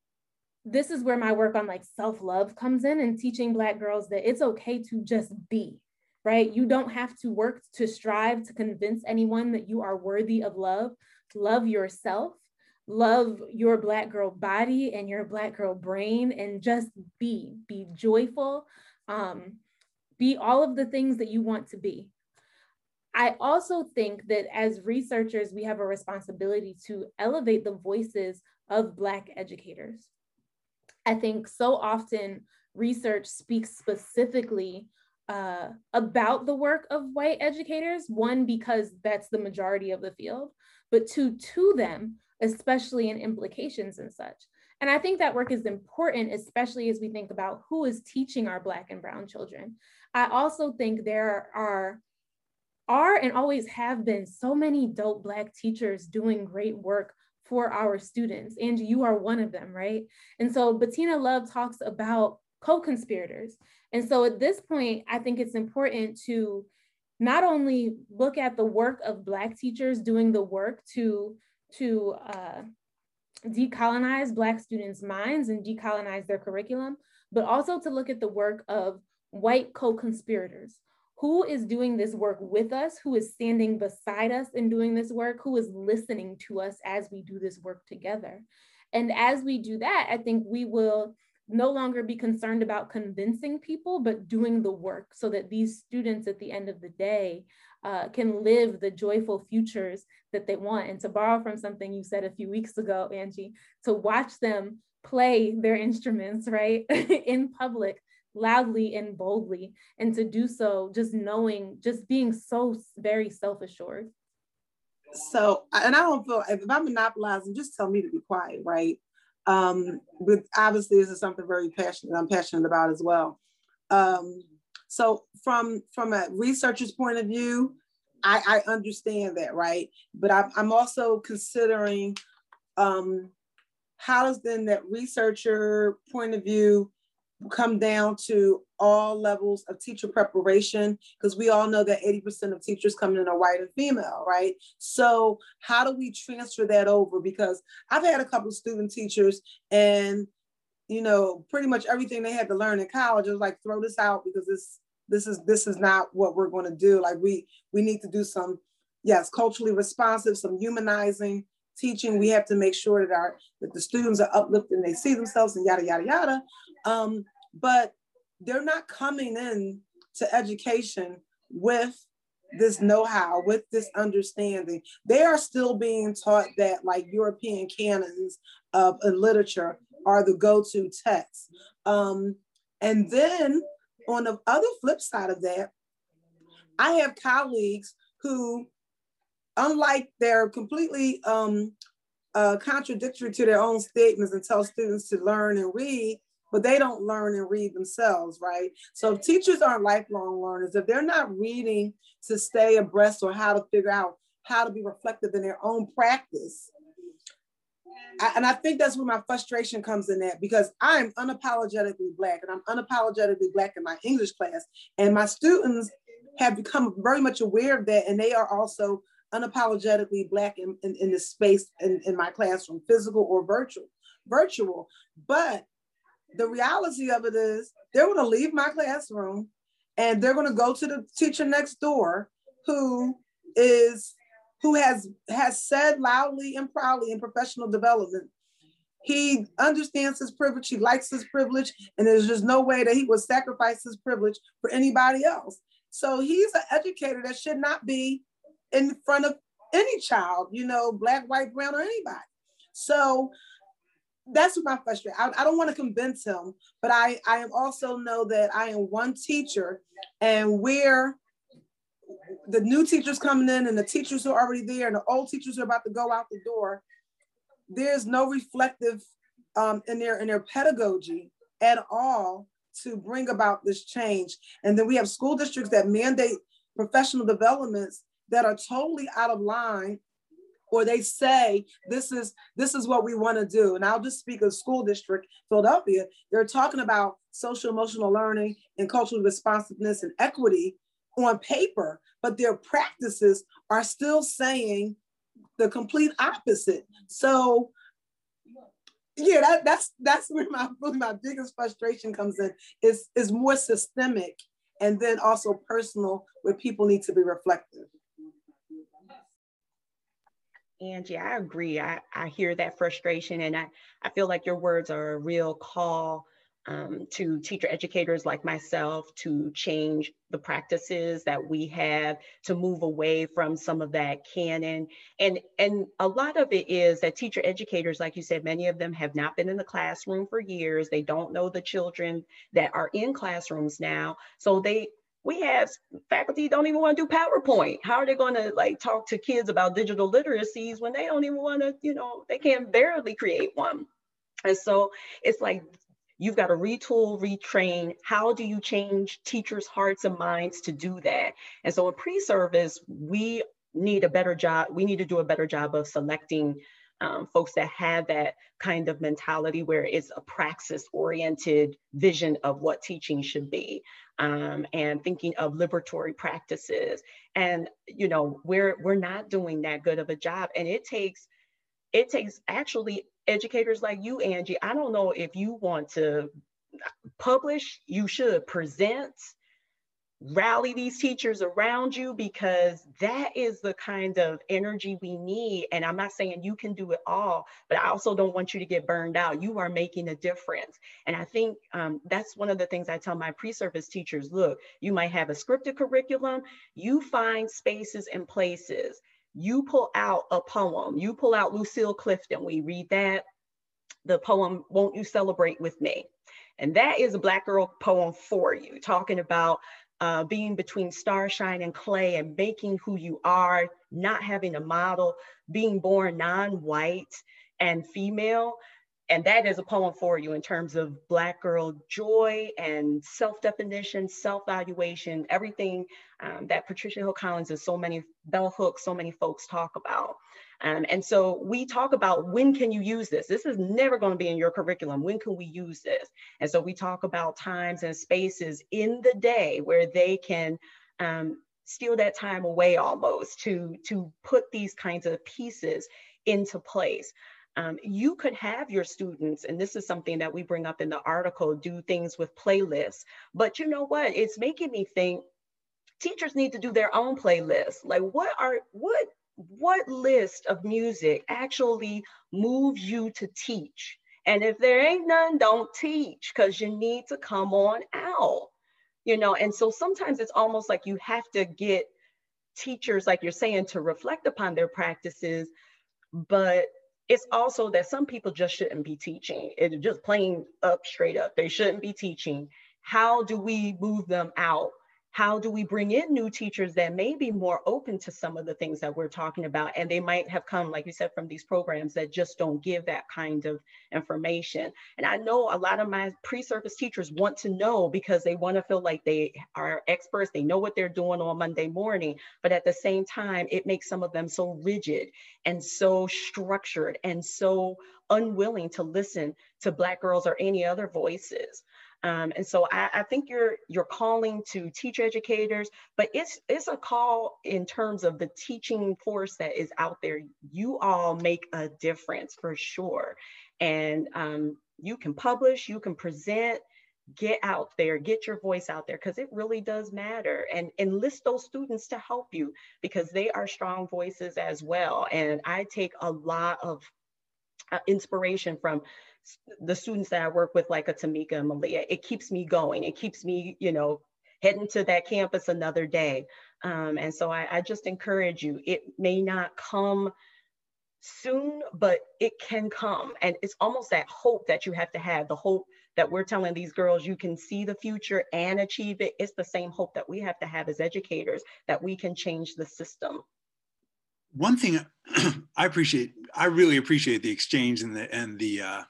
this is where my work on like self-love comes in and teaching black girls that it's okay to just be right? You don't have to work to strive to convince anyone that you are worthy of love. Love yourself, love your Black girl body and your Black girl brain, and just be, be joyful, um, be all of the things that you want to be. I also think that as researchers, we have a responsibility to elevate the voices of Black educators. I think so often research speaks specifically uh, about the work of white educators. One, because that's the majority of the field, but two, to them, especially in implications and such. And I think that work is important, especially as we think about who is teaching our Black and Brown children. I also think there are, are and always have been so many dope Black teachers doing great work for our students. And you are one of them, right? And so Bettina Love talks about co-conspirators. And so at this point, I think it's important to not only look at the work of Black teachers doing the work to, to uh, decolonize Black students' minds and decolonize their curriculum, but also to look at the work of white co-conspirators. Who is doing this work with us? Who is standing beside us in doing this work? Who is listening to us as we do this work together? And as we do that, I think we will no longer be concerned about convincing people, but doing the work so that these students at the end of the day uh, can live the joyful futures that they want. And to borrow from something you said a few weeks ago, Angie, to watch them play their instruments, right, in public loudly and boldly, and to do so just knowing, just being so very self assured. So, and I don't feel if I'm monopolizing, just tell me to be quiet, right? Um, but obviously, this is something very passionate. I'm passionate about as well. Um, so, from from a researcher's point of view, I, I understand that, right? But I'm, I'm also considering um, how does then that researcher point of view come down to all levels of teacher preparation because we all know that 80% of teachers coming in are white and female, right? So how do we transfer that over? Because I've had a couple student teachers and you know, pretty much everything they had to learn in college is like throw this out because this this is this is not what we're going to do. Like we we need to do some yes, culturally responsive, some humanizing teaching. We have to make sure that our that the students are uplifted and they see themselves and yada yada yada. Um, but they're not coming in to education with this know-how with this understanding. They are still being taught that like european canons of literature are the go-to texts um, and then on the other flip side of that i have colleagues who unlike they're completely um, uh, contradictory to their own statements and tell students to learn and read but they don't learn and read themselves, right? So if teachers aren't lifelong learners, if they're not reading to stay abreast or how to figure out how to be reflective in their own practice, I, and I think that's where my frustration comes in that because I'm unapologetically Black and I'm unapologetically Black in my English class. And my students have become very much aware of that. And they are also unapologetically Black in, in, in the space in, in my classroom, physical or virtual. Virtual, but the reality of it is they're going to leave my classroom and they're going to go to the teacher next door who is who has has said loudly and proudly in professional development he understands his privilege he likes his privilege and there's just no way that he would sacrifice his privilege for anybody else. So he's an educator that should not be in front of any child you know black white brown or anybody. So that's what my frustration. I, I don't want to convince him, but I I am also know that I am one teacher, and where the new teachers coming in and the teachers who are already there and the old teachers are about to go out the door, there's no reflective um, in their in their pedagogy at all to bring about this change. And then we have school districts that mandate professional developments that are totally out of line or they say this is this is what we want to do. And i'll just speak of school district philadelphia. They're talking about social emotional learning and cultural responsiveness and equity on paper but their practices are still saying the complete opposite. So yeah that, that's that's where my my biggest frustration comes in is is more systemic and then also personal where people need to be reflective Angie, I agree. I, I hear that frustration and I, I feel like your words are a real call um, to teacher educators like myself to change the practices that we have to move away from some of that canon. And and a lot of it is that teacher educators like you said many of them have not been in the classroom for years. They don't know the children that are in classrooms now. So they we have faculty don't even want to do PowerPoint. How are they going to like talk to kids about digital literacies when they don't even want to, you know, they can't barely create one. And so it's like you've got to retool, retrain. How do you change teachers' hearts and minds to do that? And so in pre-service, we need a better job. We need to do a better job of selecting um, folks that have that kind of mentality where it's a praxis oriented vision of what teaching should be um, and thinking of liberatory practices. And, you know, we're, we're not doing that good of a job. And it takes, it takes actually educators like you, Angie, I don't know if you want to publish, you should present, rally these teachers around you because that is the kind of energy we need. And I'm not saying you can do it all, but I also don't want you to get burned out. You are making a difference. And I think um, that's one of the things I tell my pre-service teachers, look, you might have a scripted curriculum, you find spaces and places. You pull out a poem, you pull out Lucille Clifton, we read that, the poem, Won't You Celebrate With Me? And that is a Black girl poem for you, talking about uh, being between starshine and clay and making who you are, not having a model, being born non-white and female. And that is a poem for you in terms of Black girl joy and self-definition, self-valuation, everything um, that Patricia Hill Collins and so many, Bell Hooks, so many folks talk about. Um, and so we talk about when can you use this? This is never going to be in your curriculum. When can we use this? And so we talk about times and spaces in the day where they can um, steal that time away almost to, to put these kinds of pieces into place. Um, you could have your students, and this is something that we bring up in the article, do things with playlists. But you know what? It's making me think teachers need to do their own playlist. Like, what are what what list of music actually moves you to teach? And if there ain't none, don't teach because you need to come on out. You know, and so sometimes it's almost like you have to get teachers, like you're saying, to reflect upon their practices, but it's also that some people just shouldn't be teaching. It's just plain up, straight up. They shouldn't be teaching. How do we move them out? How do we bring in new teachers that may be more open to some of the things that we're talking about? And they might have come like you said from these programs that just don't give that kind of information. And i know a lot of my pre-service teachers want to know because they want to feel like they are experts they know what they're doing on monday morning but at the same time it makes some of them so rigid and so structured and so unwilling to listen to black girls or any other voices um, and so I, I, think you're you're calling to teach educators, but it's it's a call in terms of the teaching force that is out there. You all make a difference for sure, and um, you can publish, you can present, get out there, get your voice out there because it really does matter, and enlist those students to help you because they are strong voices as well. And I take a lot of uh, inspiration from the students that I work with, like a Tamika and Malia, it keeps me going. It keeps me, you know, heading to that campus another day. Um, and so I, I just encourage you, it may not come soon, but it can come. And it's almost that hope that you have to have the hope that we're telling these girls you can see the future and achieve it. It's the same hope that we have to have as educators that we can change the system. One thing I appreciate, I really appreciate the exchange and the and the uh,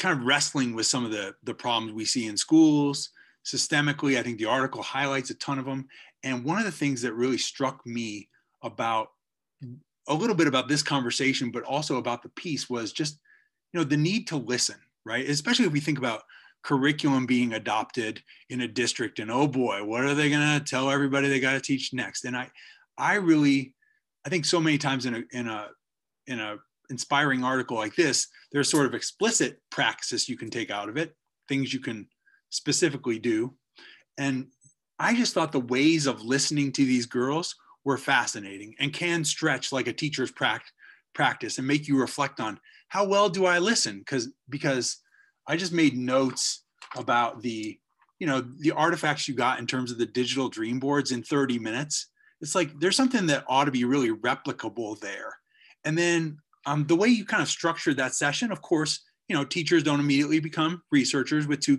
kind of wrestling with some of the the problems we see in schools systemically. I think the article highlights a ton of them. And one of the things that really struck me about a little bit about this conversation, but also about the piece was just, you know, the need to listen, right? Especially if we think about curriculum being adopted in a district and oh boy, what are they going to tell everybody they got to teach next? And I, I really, I think so many times in a, in a, in a inspiring article like this, there's sort of explicit praxis you can take out of it, things you can specifically do. And I just thought the ways of listening to these girls were fascinating and can stretch like a teacher's practice and make you reflect on how well do I listen? Because because I just made notes about the you know the artifacts you got in terms of the digital dream boards in 30 minutes. It's like there's something that ought to be really replicable there. And then um, the way you kind of structured that session, of course, you know, teachers don't immediately become researchers with two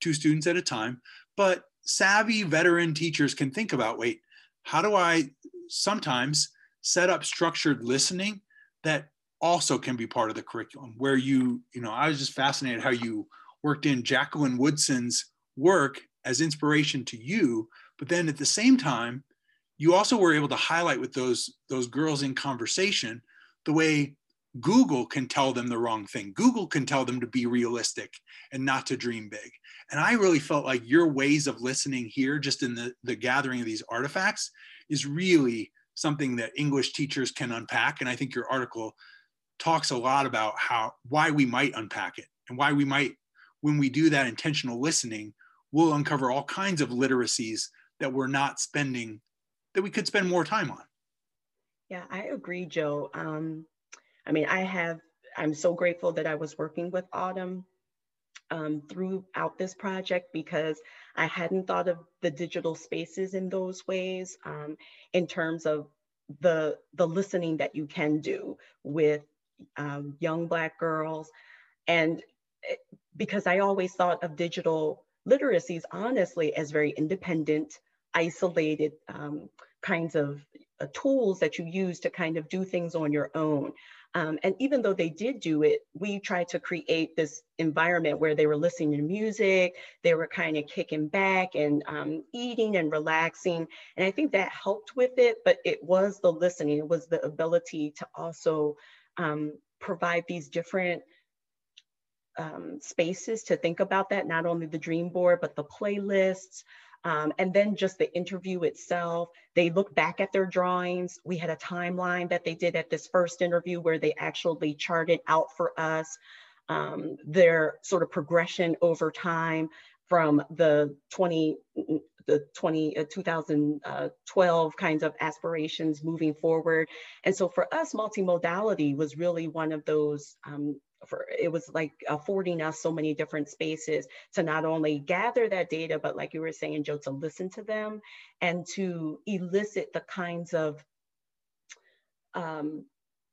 two students at a time, but savvy veteran teachers can think about, wait, how do I sometimes set up structured listening that also can be part of the curriculum? Where you, you know, I was just fascinated how you worked in Jacqueline Woodson's work as inspiration to you, but then at the same time, you also were able to highlight with those those girls in conversation the way Google can tell them the wrong thing. Google can tell them to be realistic and not to dream big. And I really felt like your ways of listening here, just in the, the gathering of these artifacts, is really something that English teachers can unpack. And I think your article talks a lot about how why we might unpack it and why we might when we do that intentional listening we'll uncover all kinds of literacies that we're not spending that we could spend more time on yeah i agree joe um, i mean i have i'm so grateful that i was working with autumn um, throughout this project because I hadn't thought of the digital spaces in those ways um, in terms of the the listening that you can do with um, young black girls. And because I always thought of digital literacies honestly as very independent isolated um, kinds of uh, tools that you use to kind of do things on your own um, and even though they did do it, we tried to create this environment where they were listening to music, they were kind of kicking back and um, eating and relaxing. And I think that helped with it, but it was the listening, it was the ability to also um, provide these different um, spaces to think about that, not only the dream board, but the playlists, um, and then just the interview itself, they look back at their drawings. We had a timeline that they did at this first interview where they actually charted out for us um, their sort of progression over time from the 20, the 20, uh, 2012 kinds of aspirations moving forward. And so for us, multimodality was really one of those um, for it was like affording us so many different spaces to not only gather that data, but like you were saying, Joe, to listen to them and to elicit the kinds of um,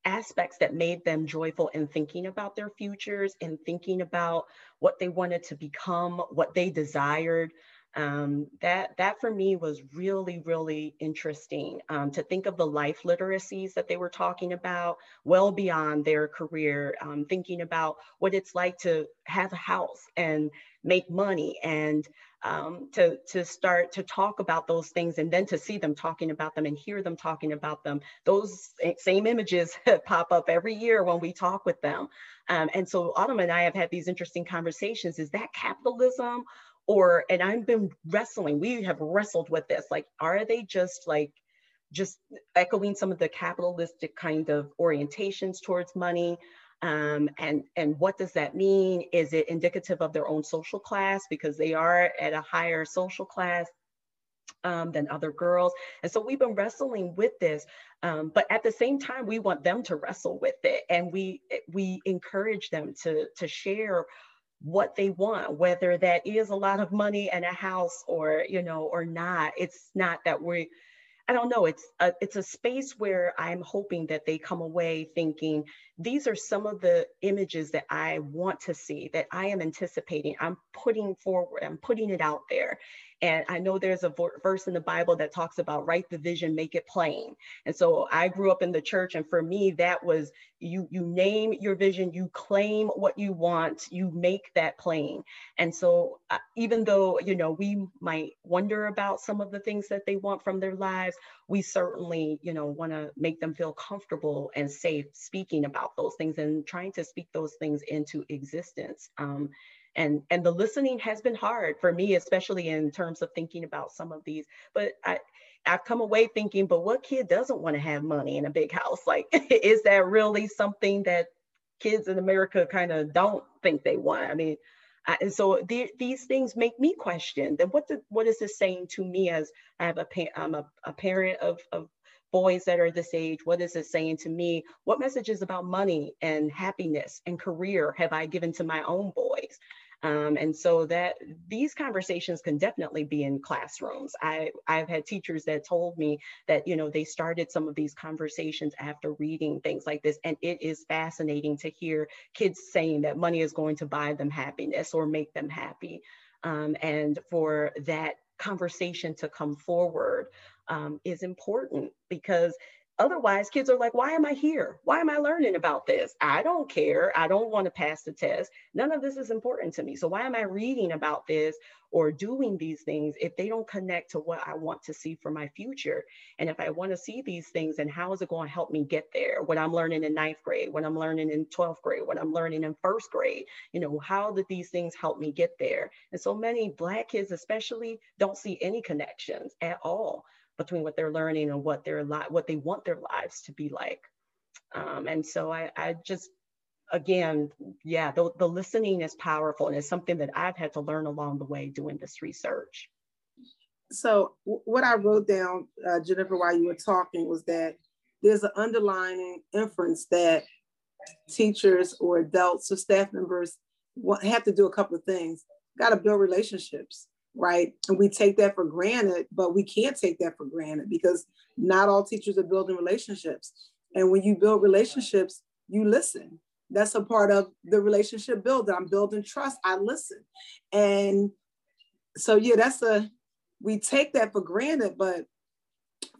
aspects that made them joyful in thinking about their futures and thinking about what they wanted to become, what they desired, um, that that for me was really really interesting um, to think of the life literacies that they were talking about well beyond their career um, thinking about what it's like to have a house and make money and um, to to start to talk about those things and then to see them talking about them and hear them talking about them. Those same images pop up every year when we talk with them. Um, and so autumn and i have had these interesting conversations. Is that capitalism or and i've been wrestling we have wrestled with this like are they just like just echoing some of the capitalistic kind of orientations towards money? Um, and and what does that mean? Is it indicative of their own social class because they are at a higher social class um, than other girls? And so we've been wrestling with this um, but at the same time we want them to wrestle with it and we we encourage them to to share what they want whether that is a lot of money and a house or you know or not. It's not that we i don't know it's a, it's a space where i'm hoping that they come away thinking these are some of the images that i want to see that i am anticipating. I'm putting forward i'm putting it out there and I know there's a verse in the Bible that talks about write the vision, make it plain. And so I grew up in the church, and for me, that was you you name your vision, you claim what you want, you make that plain. And so uh, even though you know we might wonder about some of the things that they want from their lives, we certainly you know want to make them feel comfortable and safe speaking about those things and trying to speak those things into existence. Um, and and the listening has been hard for me especially in terms of thinking about some of these but i I've come away thinking, but what kid doesn't want to have money in a big house? Like, is that really something that kids in America kind of don't think they want? I mean, I, and so the, these things make me question. Then what the, what is this saying to me as I have a I'm a, a parent of, of boys that are this age? What is it saying to me? What messages about money and happiness and career have I given to my own boys? Um, and so that these conversations can definitely be in classrooms. I, I've had teachers that told me that, you know, they started some of these conversations after reading things like this. And it is fascinating to hear kids saying that money is going to buy them happiness or make them happy. Um, and for that conversation to come forward um, is important because Otherwise, kids are like, why am I here? Why am I learning about this? I don't care. I don't want to pass the test. None of this is important to me. So, why am I reading about this or doing these things if they don't connect to what I want to see for my future? And if I want to see these things, and how is it going to help me get there? What I'm learning in ninth grade, what I'm learning in 12th grade, what I'm learning in first grade, you know, how did these things help me get there? And so many Black kids, especially, don't see any connections at all between what they're learning and what their li- what they want their lives to be like. Um, and so I, I just, again, yeah, the, the listening is powerful and it's something that I've had to learn along the way doing this research. So what I wrote down, uh, Jennifer, while you were talking was that there's an underlying inference that teachers or adults or staff members have to do a couple of things. Got to build relationships, right? And we take that for granted, but we can't take that for granted because not all teachers are building relationships. And when you build relationships, you listen. That's a part of the relationship building. I'm building trust. I listen. And so, yeah, that's a, we take that for granted, but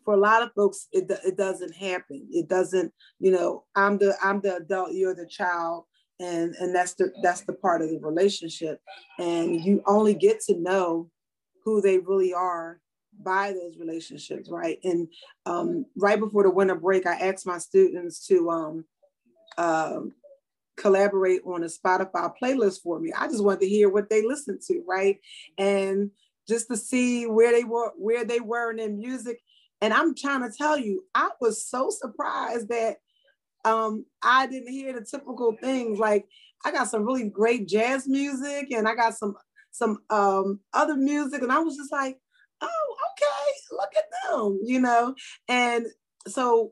for a lot of folks, it, it doesn't happen. It doesn't, you know, I'm the I'm the adult, you're the child, and and that's the that's the part of the relationship, and you only get to know who they really are by those relationships, right? And um, right before the winter break, I asked my students to um, uh, collaborate on a Spotify playlist for me. I just wanted to hear what they listened to, right? And just to see where they were, where they were in their music and I'm trying to tell you, I was so surprised that um, I didn't hear the typical things. Like I got some really great jazz music, and I got some some um, other music, and I was just like, oh, okay, look at them, you know. And so,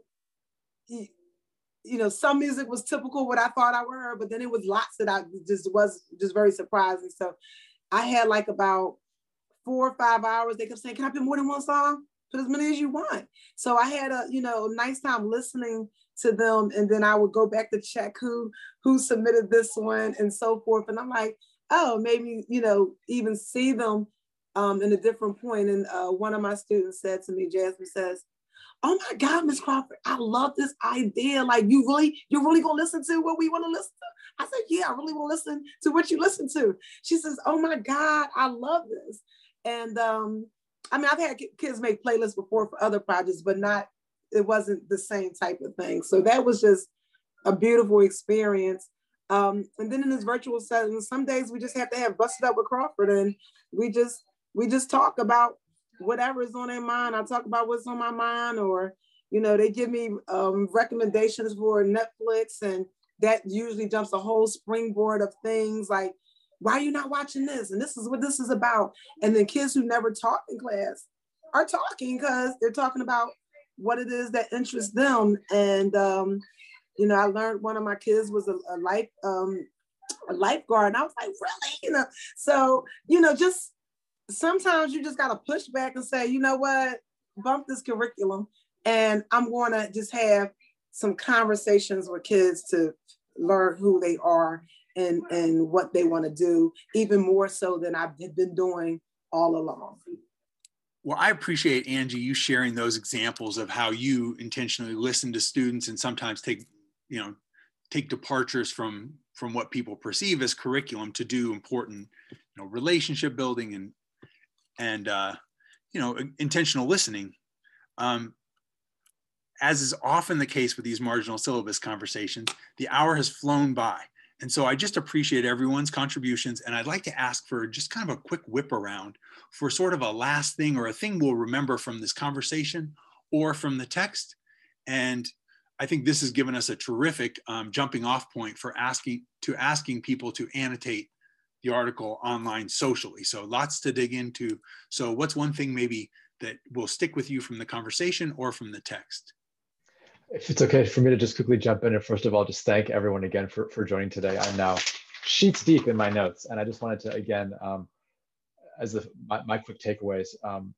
you know, some music was typical what I thought I were, but then it was lots that I just was just very surprising. So, I had like about four or five hours. They kept saying, "Can I put more than one song?" Put as many as you want. So I had a, you know, nice time listening to them. And then I would go back to check who who submitted this one and so forth. And I'm like, oh, maybe, you know, even see them um, in a different point. And uh, one of my students said to me, Jasmine says, oh my God, Miss Crawford, I love this idea. Like you really, you're really gonna listen to what we want to listen to? I said, yeah, I really want to listen to what you listen to. She says, oh my God, I love this. And um, I mean, I've had kids make playlists before for other projects, but not, it wasn't the same type of thing. So that was just a beautiful experience. Um, and then in this virtual setting, some days we just have to have busted up with Crawford and we just, we just talk about whatever is on their mind. I talk about what's on my mind or, you know, they give me um, recommendations for Netflix and that usually jumps a whole springboard of things like why are you not watching this? And this is what this is about. And then kids who never taught in class are talking because they're talking about what it is that interests them. And um, you know, I learned one of my kids was a, a life um, a lifeguard, and I was like, really? You know, so you know, just sometimes you just gotta push back and say, you know what, bump this curriculum, and I'm gonna just have some conversations with kids to learn who they are and and what they want to do even more so than I've been doing all along. Well, I appreciate Angie you sharing those examples of how you intentionally listen to students and sometimes take, you know, take departures from from what people perceive as curriculum to do important, you know, relationship building and and uh, you know intentional listening. Um, as is often the case with these marginal syllabus conversations, the hour has flown by. And so I just appreciate everyone's contributions. And I'd like to ask for just kind of a quick whip around for sort of a last thing or a thing we'll remember from this conversation or from the text. And I think this has given us a terrific um, jumping off point for asking to asking people to annotate the article online socially. So lots to dig into. So what's one thing maybe that will stick with you from the conversation or from the text? If it's okay for me to just quickly jump in and first of all, just thank everyone again for, for joining today. I'm now sheets deep in my notes and I just wanted to, again, um, as the, my, my quick takeaways, um,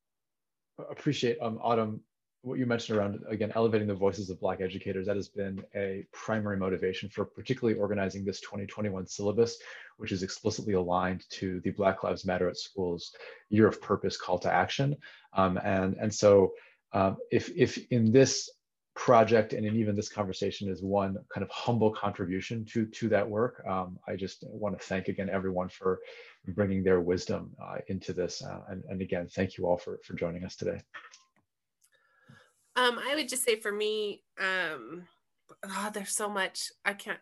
appreciate um, Autumn, what you mentioned around, again, elevating the voices of Black educators. That has been a primary motivation for particularly organizing this 2021 syllabus, which is explicitly aligned to the Black Lives Matter at Schools year of purpose call to action. Um, and, and so um, if, if in this project and in even this conversation is one kind of humble contribution to to that work. Um, I just want to thank again everyone for bringing their wisdom uh, into this, uh, and, and again, thank you all for for joining us today. Um, I would just say for me, um, oh, there's so much I can't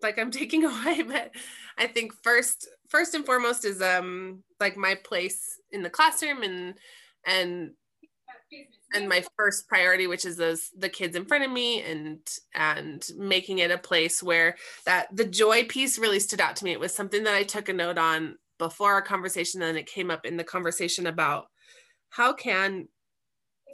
like I'm taking away, but I think first first and foremost is um like my place in the classroom and and and my first priority which is those the kids in front of me and and making it a place where that the joy piece really stood out to me. It was something that i took a note on before our conversation and it came up in the conversation about how can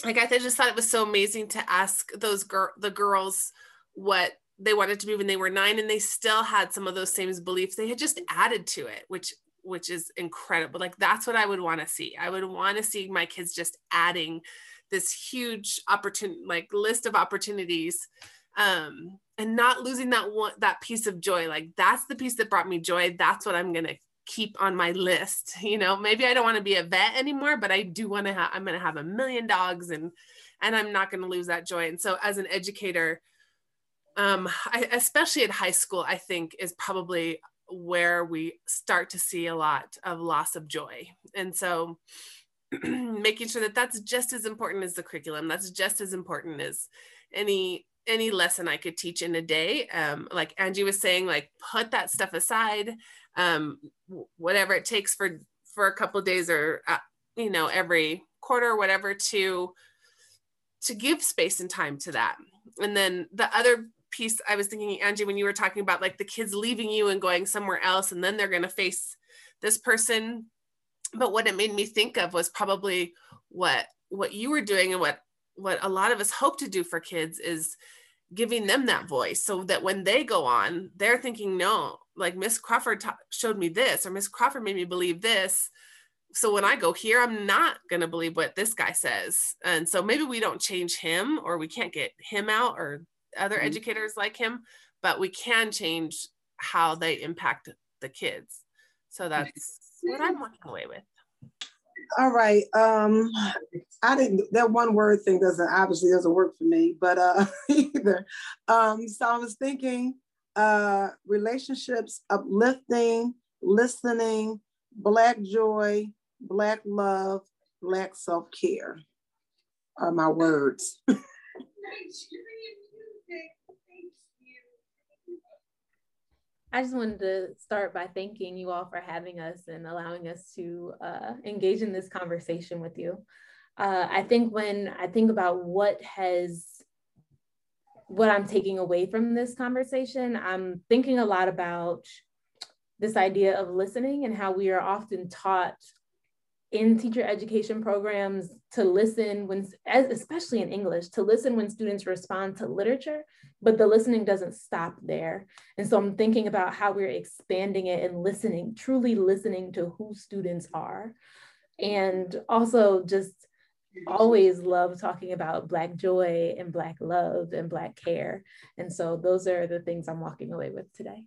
like i just thought it was so amazing to ask those girl the girls what they wanted to be when they were nine and they still had some of those same beliefs they had just added to it which which is incredible. Like that's what i would want to see. I would want to see my kids just adding this huge opportunity like list of opportunities um and not losing that one that piece of joy. Like that's the piece that brought me joy. That's what i'm going to keep on my list you know? Maybe i don't want to be a vet anymore but i do want to have i'm going to have a million dogs and and i'm not going to lose that joy. And so as an educator um I, especially at high school i think is probably where we start to see a lot of loss of joy. And so making sure that that's just as important as the curriculum that's just as important as any any lesson i could teach in a day. Um, like angie was saying like put that stuff aside um, whatever it takes for for a couple days or uh, you know every quarter whatever to to give space and time to that. And then the other piece i was thinking angie when you were talking about like the kids leaving you and going somewhere else and then they're going to face this person but what it made me think of was probably what what you were doing and what what a lot of us hope to do for kids is giving them that voice so that when they go on they're thinking no like miss crawford showed me this or miss crawford made me believe this. So when i go here i'm not going to believe what this guy says. And so maybe we don't change him or we can't get him out or other mm-hmm. educators like him but we can change how they impact the kids. So that's what I'm walking away with. All right. Um, I didn't. That one word thing doesn't obviously doesn't work for me, but uh, either. Um, so I was thinking, uh, relationships, uplifting, listening, black joy, black love, black self care, are my words. I just wanted to start by thanking you all for having us and allowing us to uh, engage in this conversation with you. Uh, I think when I think about what has, what I'm taking away from this conversation, I'm thinking a lot about this idea of listening and how we are often taught in teacher education programs to listen when, especially in English, to listen when students respond to literature, but the listening doesn't stop there. And so I'm thinking about how we're expanding it and listening, truly listening to who students are. And also just always love talking about Black joy and Black love and Black care. And so those are the things I'm walking away with today.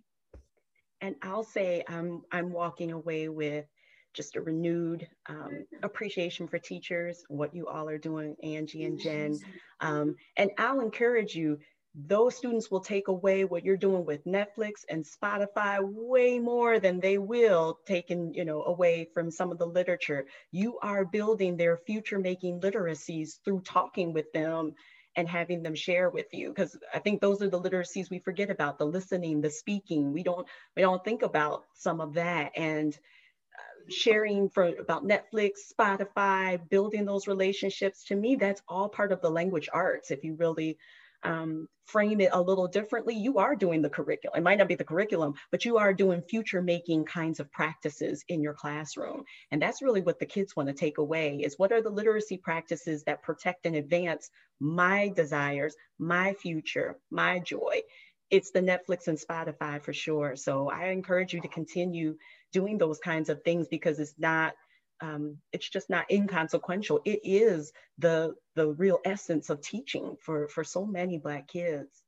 And I'll say I'm, I'm walking away with just a renewed um, appreciation for teachers, what you all are doing, Angie and Jen. Um, and I'll encourage you, those students will take away what you're doing with Netflix and Spotify way more than they will taking, you know, away from some of the literature. You are building their future making literacies through talking with them and having them share with you because i think those are the literacies we forget about the listening the speaking we don't we don't think about some of that and sharing for about Netflix, Spotify, building those relationships. To me, that's all part of the language arts. If you really um, frame it a little differently, you are doing the curriculum. It might not be the curriculum, but you are doing future making kinds of practices in your classroom. And that's really what the kids want to take away is what are the literacy practices that protect and advance my desires, my future, my joy. It's the Netflix and Spotify for sure. So I encourage you to continue doing those kinds of things because it's not um, it's just not inconsequential. It is the the real essence of teaching for for so many Black kids.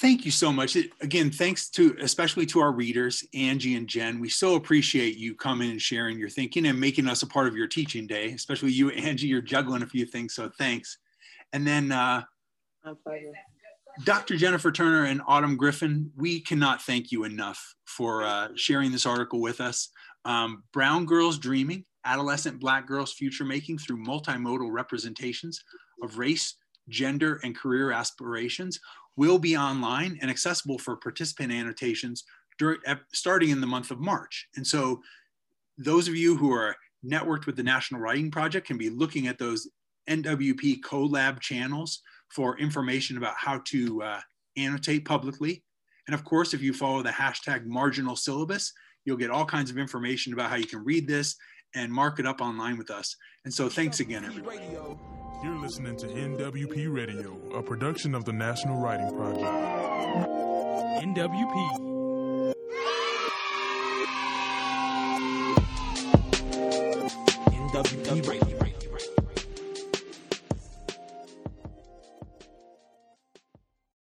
Thank you so much. It, again, thanks to especially to our readers, Angie and Jen. We so appreciate you coming and sharing your thinking and making us a part of your teaching day. Especially you, Angie. You're juggling a few things, so thanks. And then uh, Dr. Jennifer Turner and Autumn Griffin, we cannot thank you enough for uh, sharing this article with us. Um, Brown Girls Dreaming, Adolescent Black Girls Future Making Through Multimodal Representations of Race, Gender, and Career Aspirations will be online and accessible for participant annotations during, starting in the month of March. And so those of you who are networked with the National Writing Project can be looking at those NWP CoLab channels for information about how to uh, annotate publicly. And of course, if you follow the hashtag marginal syllabus, you'll get all kinds of information about how you can read this and mark it up online with us. And so thanks again, everybody. You're listening to NWP Radio, a production of the National Writing Project. NWP. NWP Radio.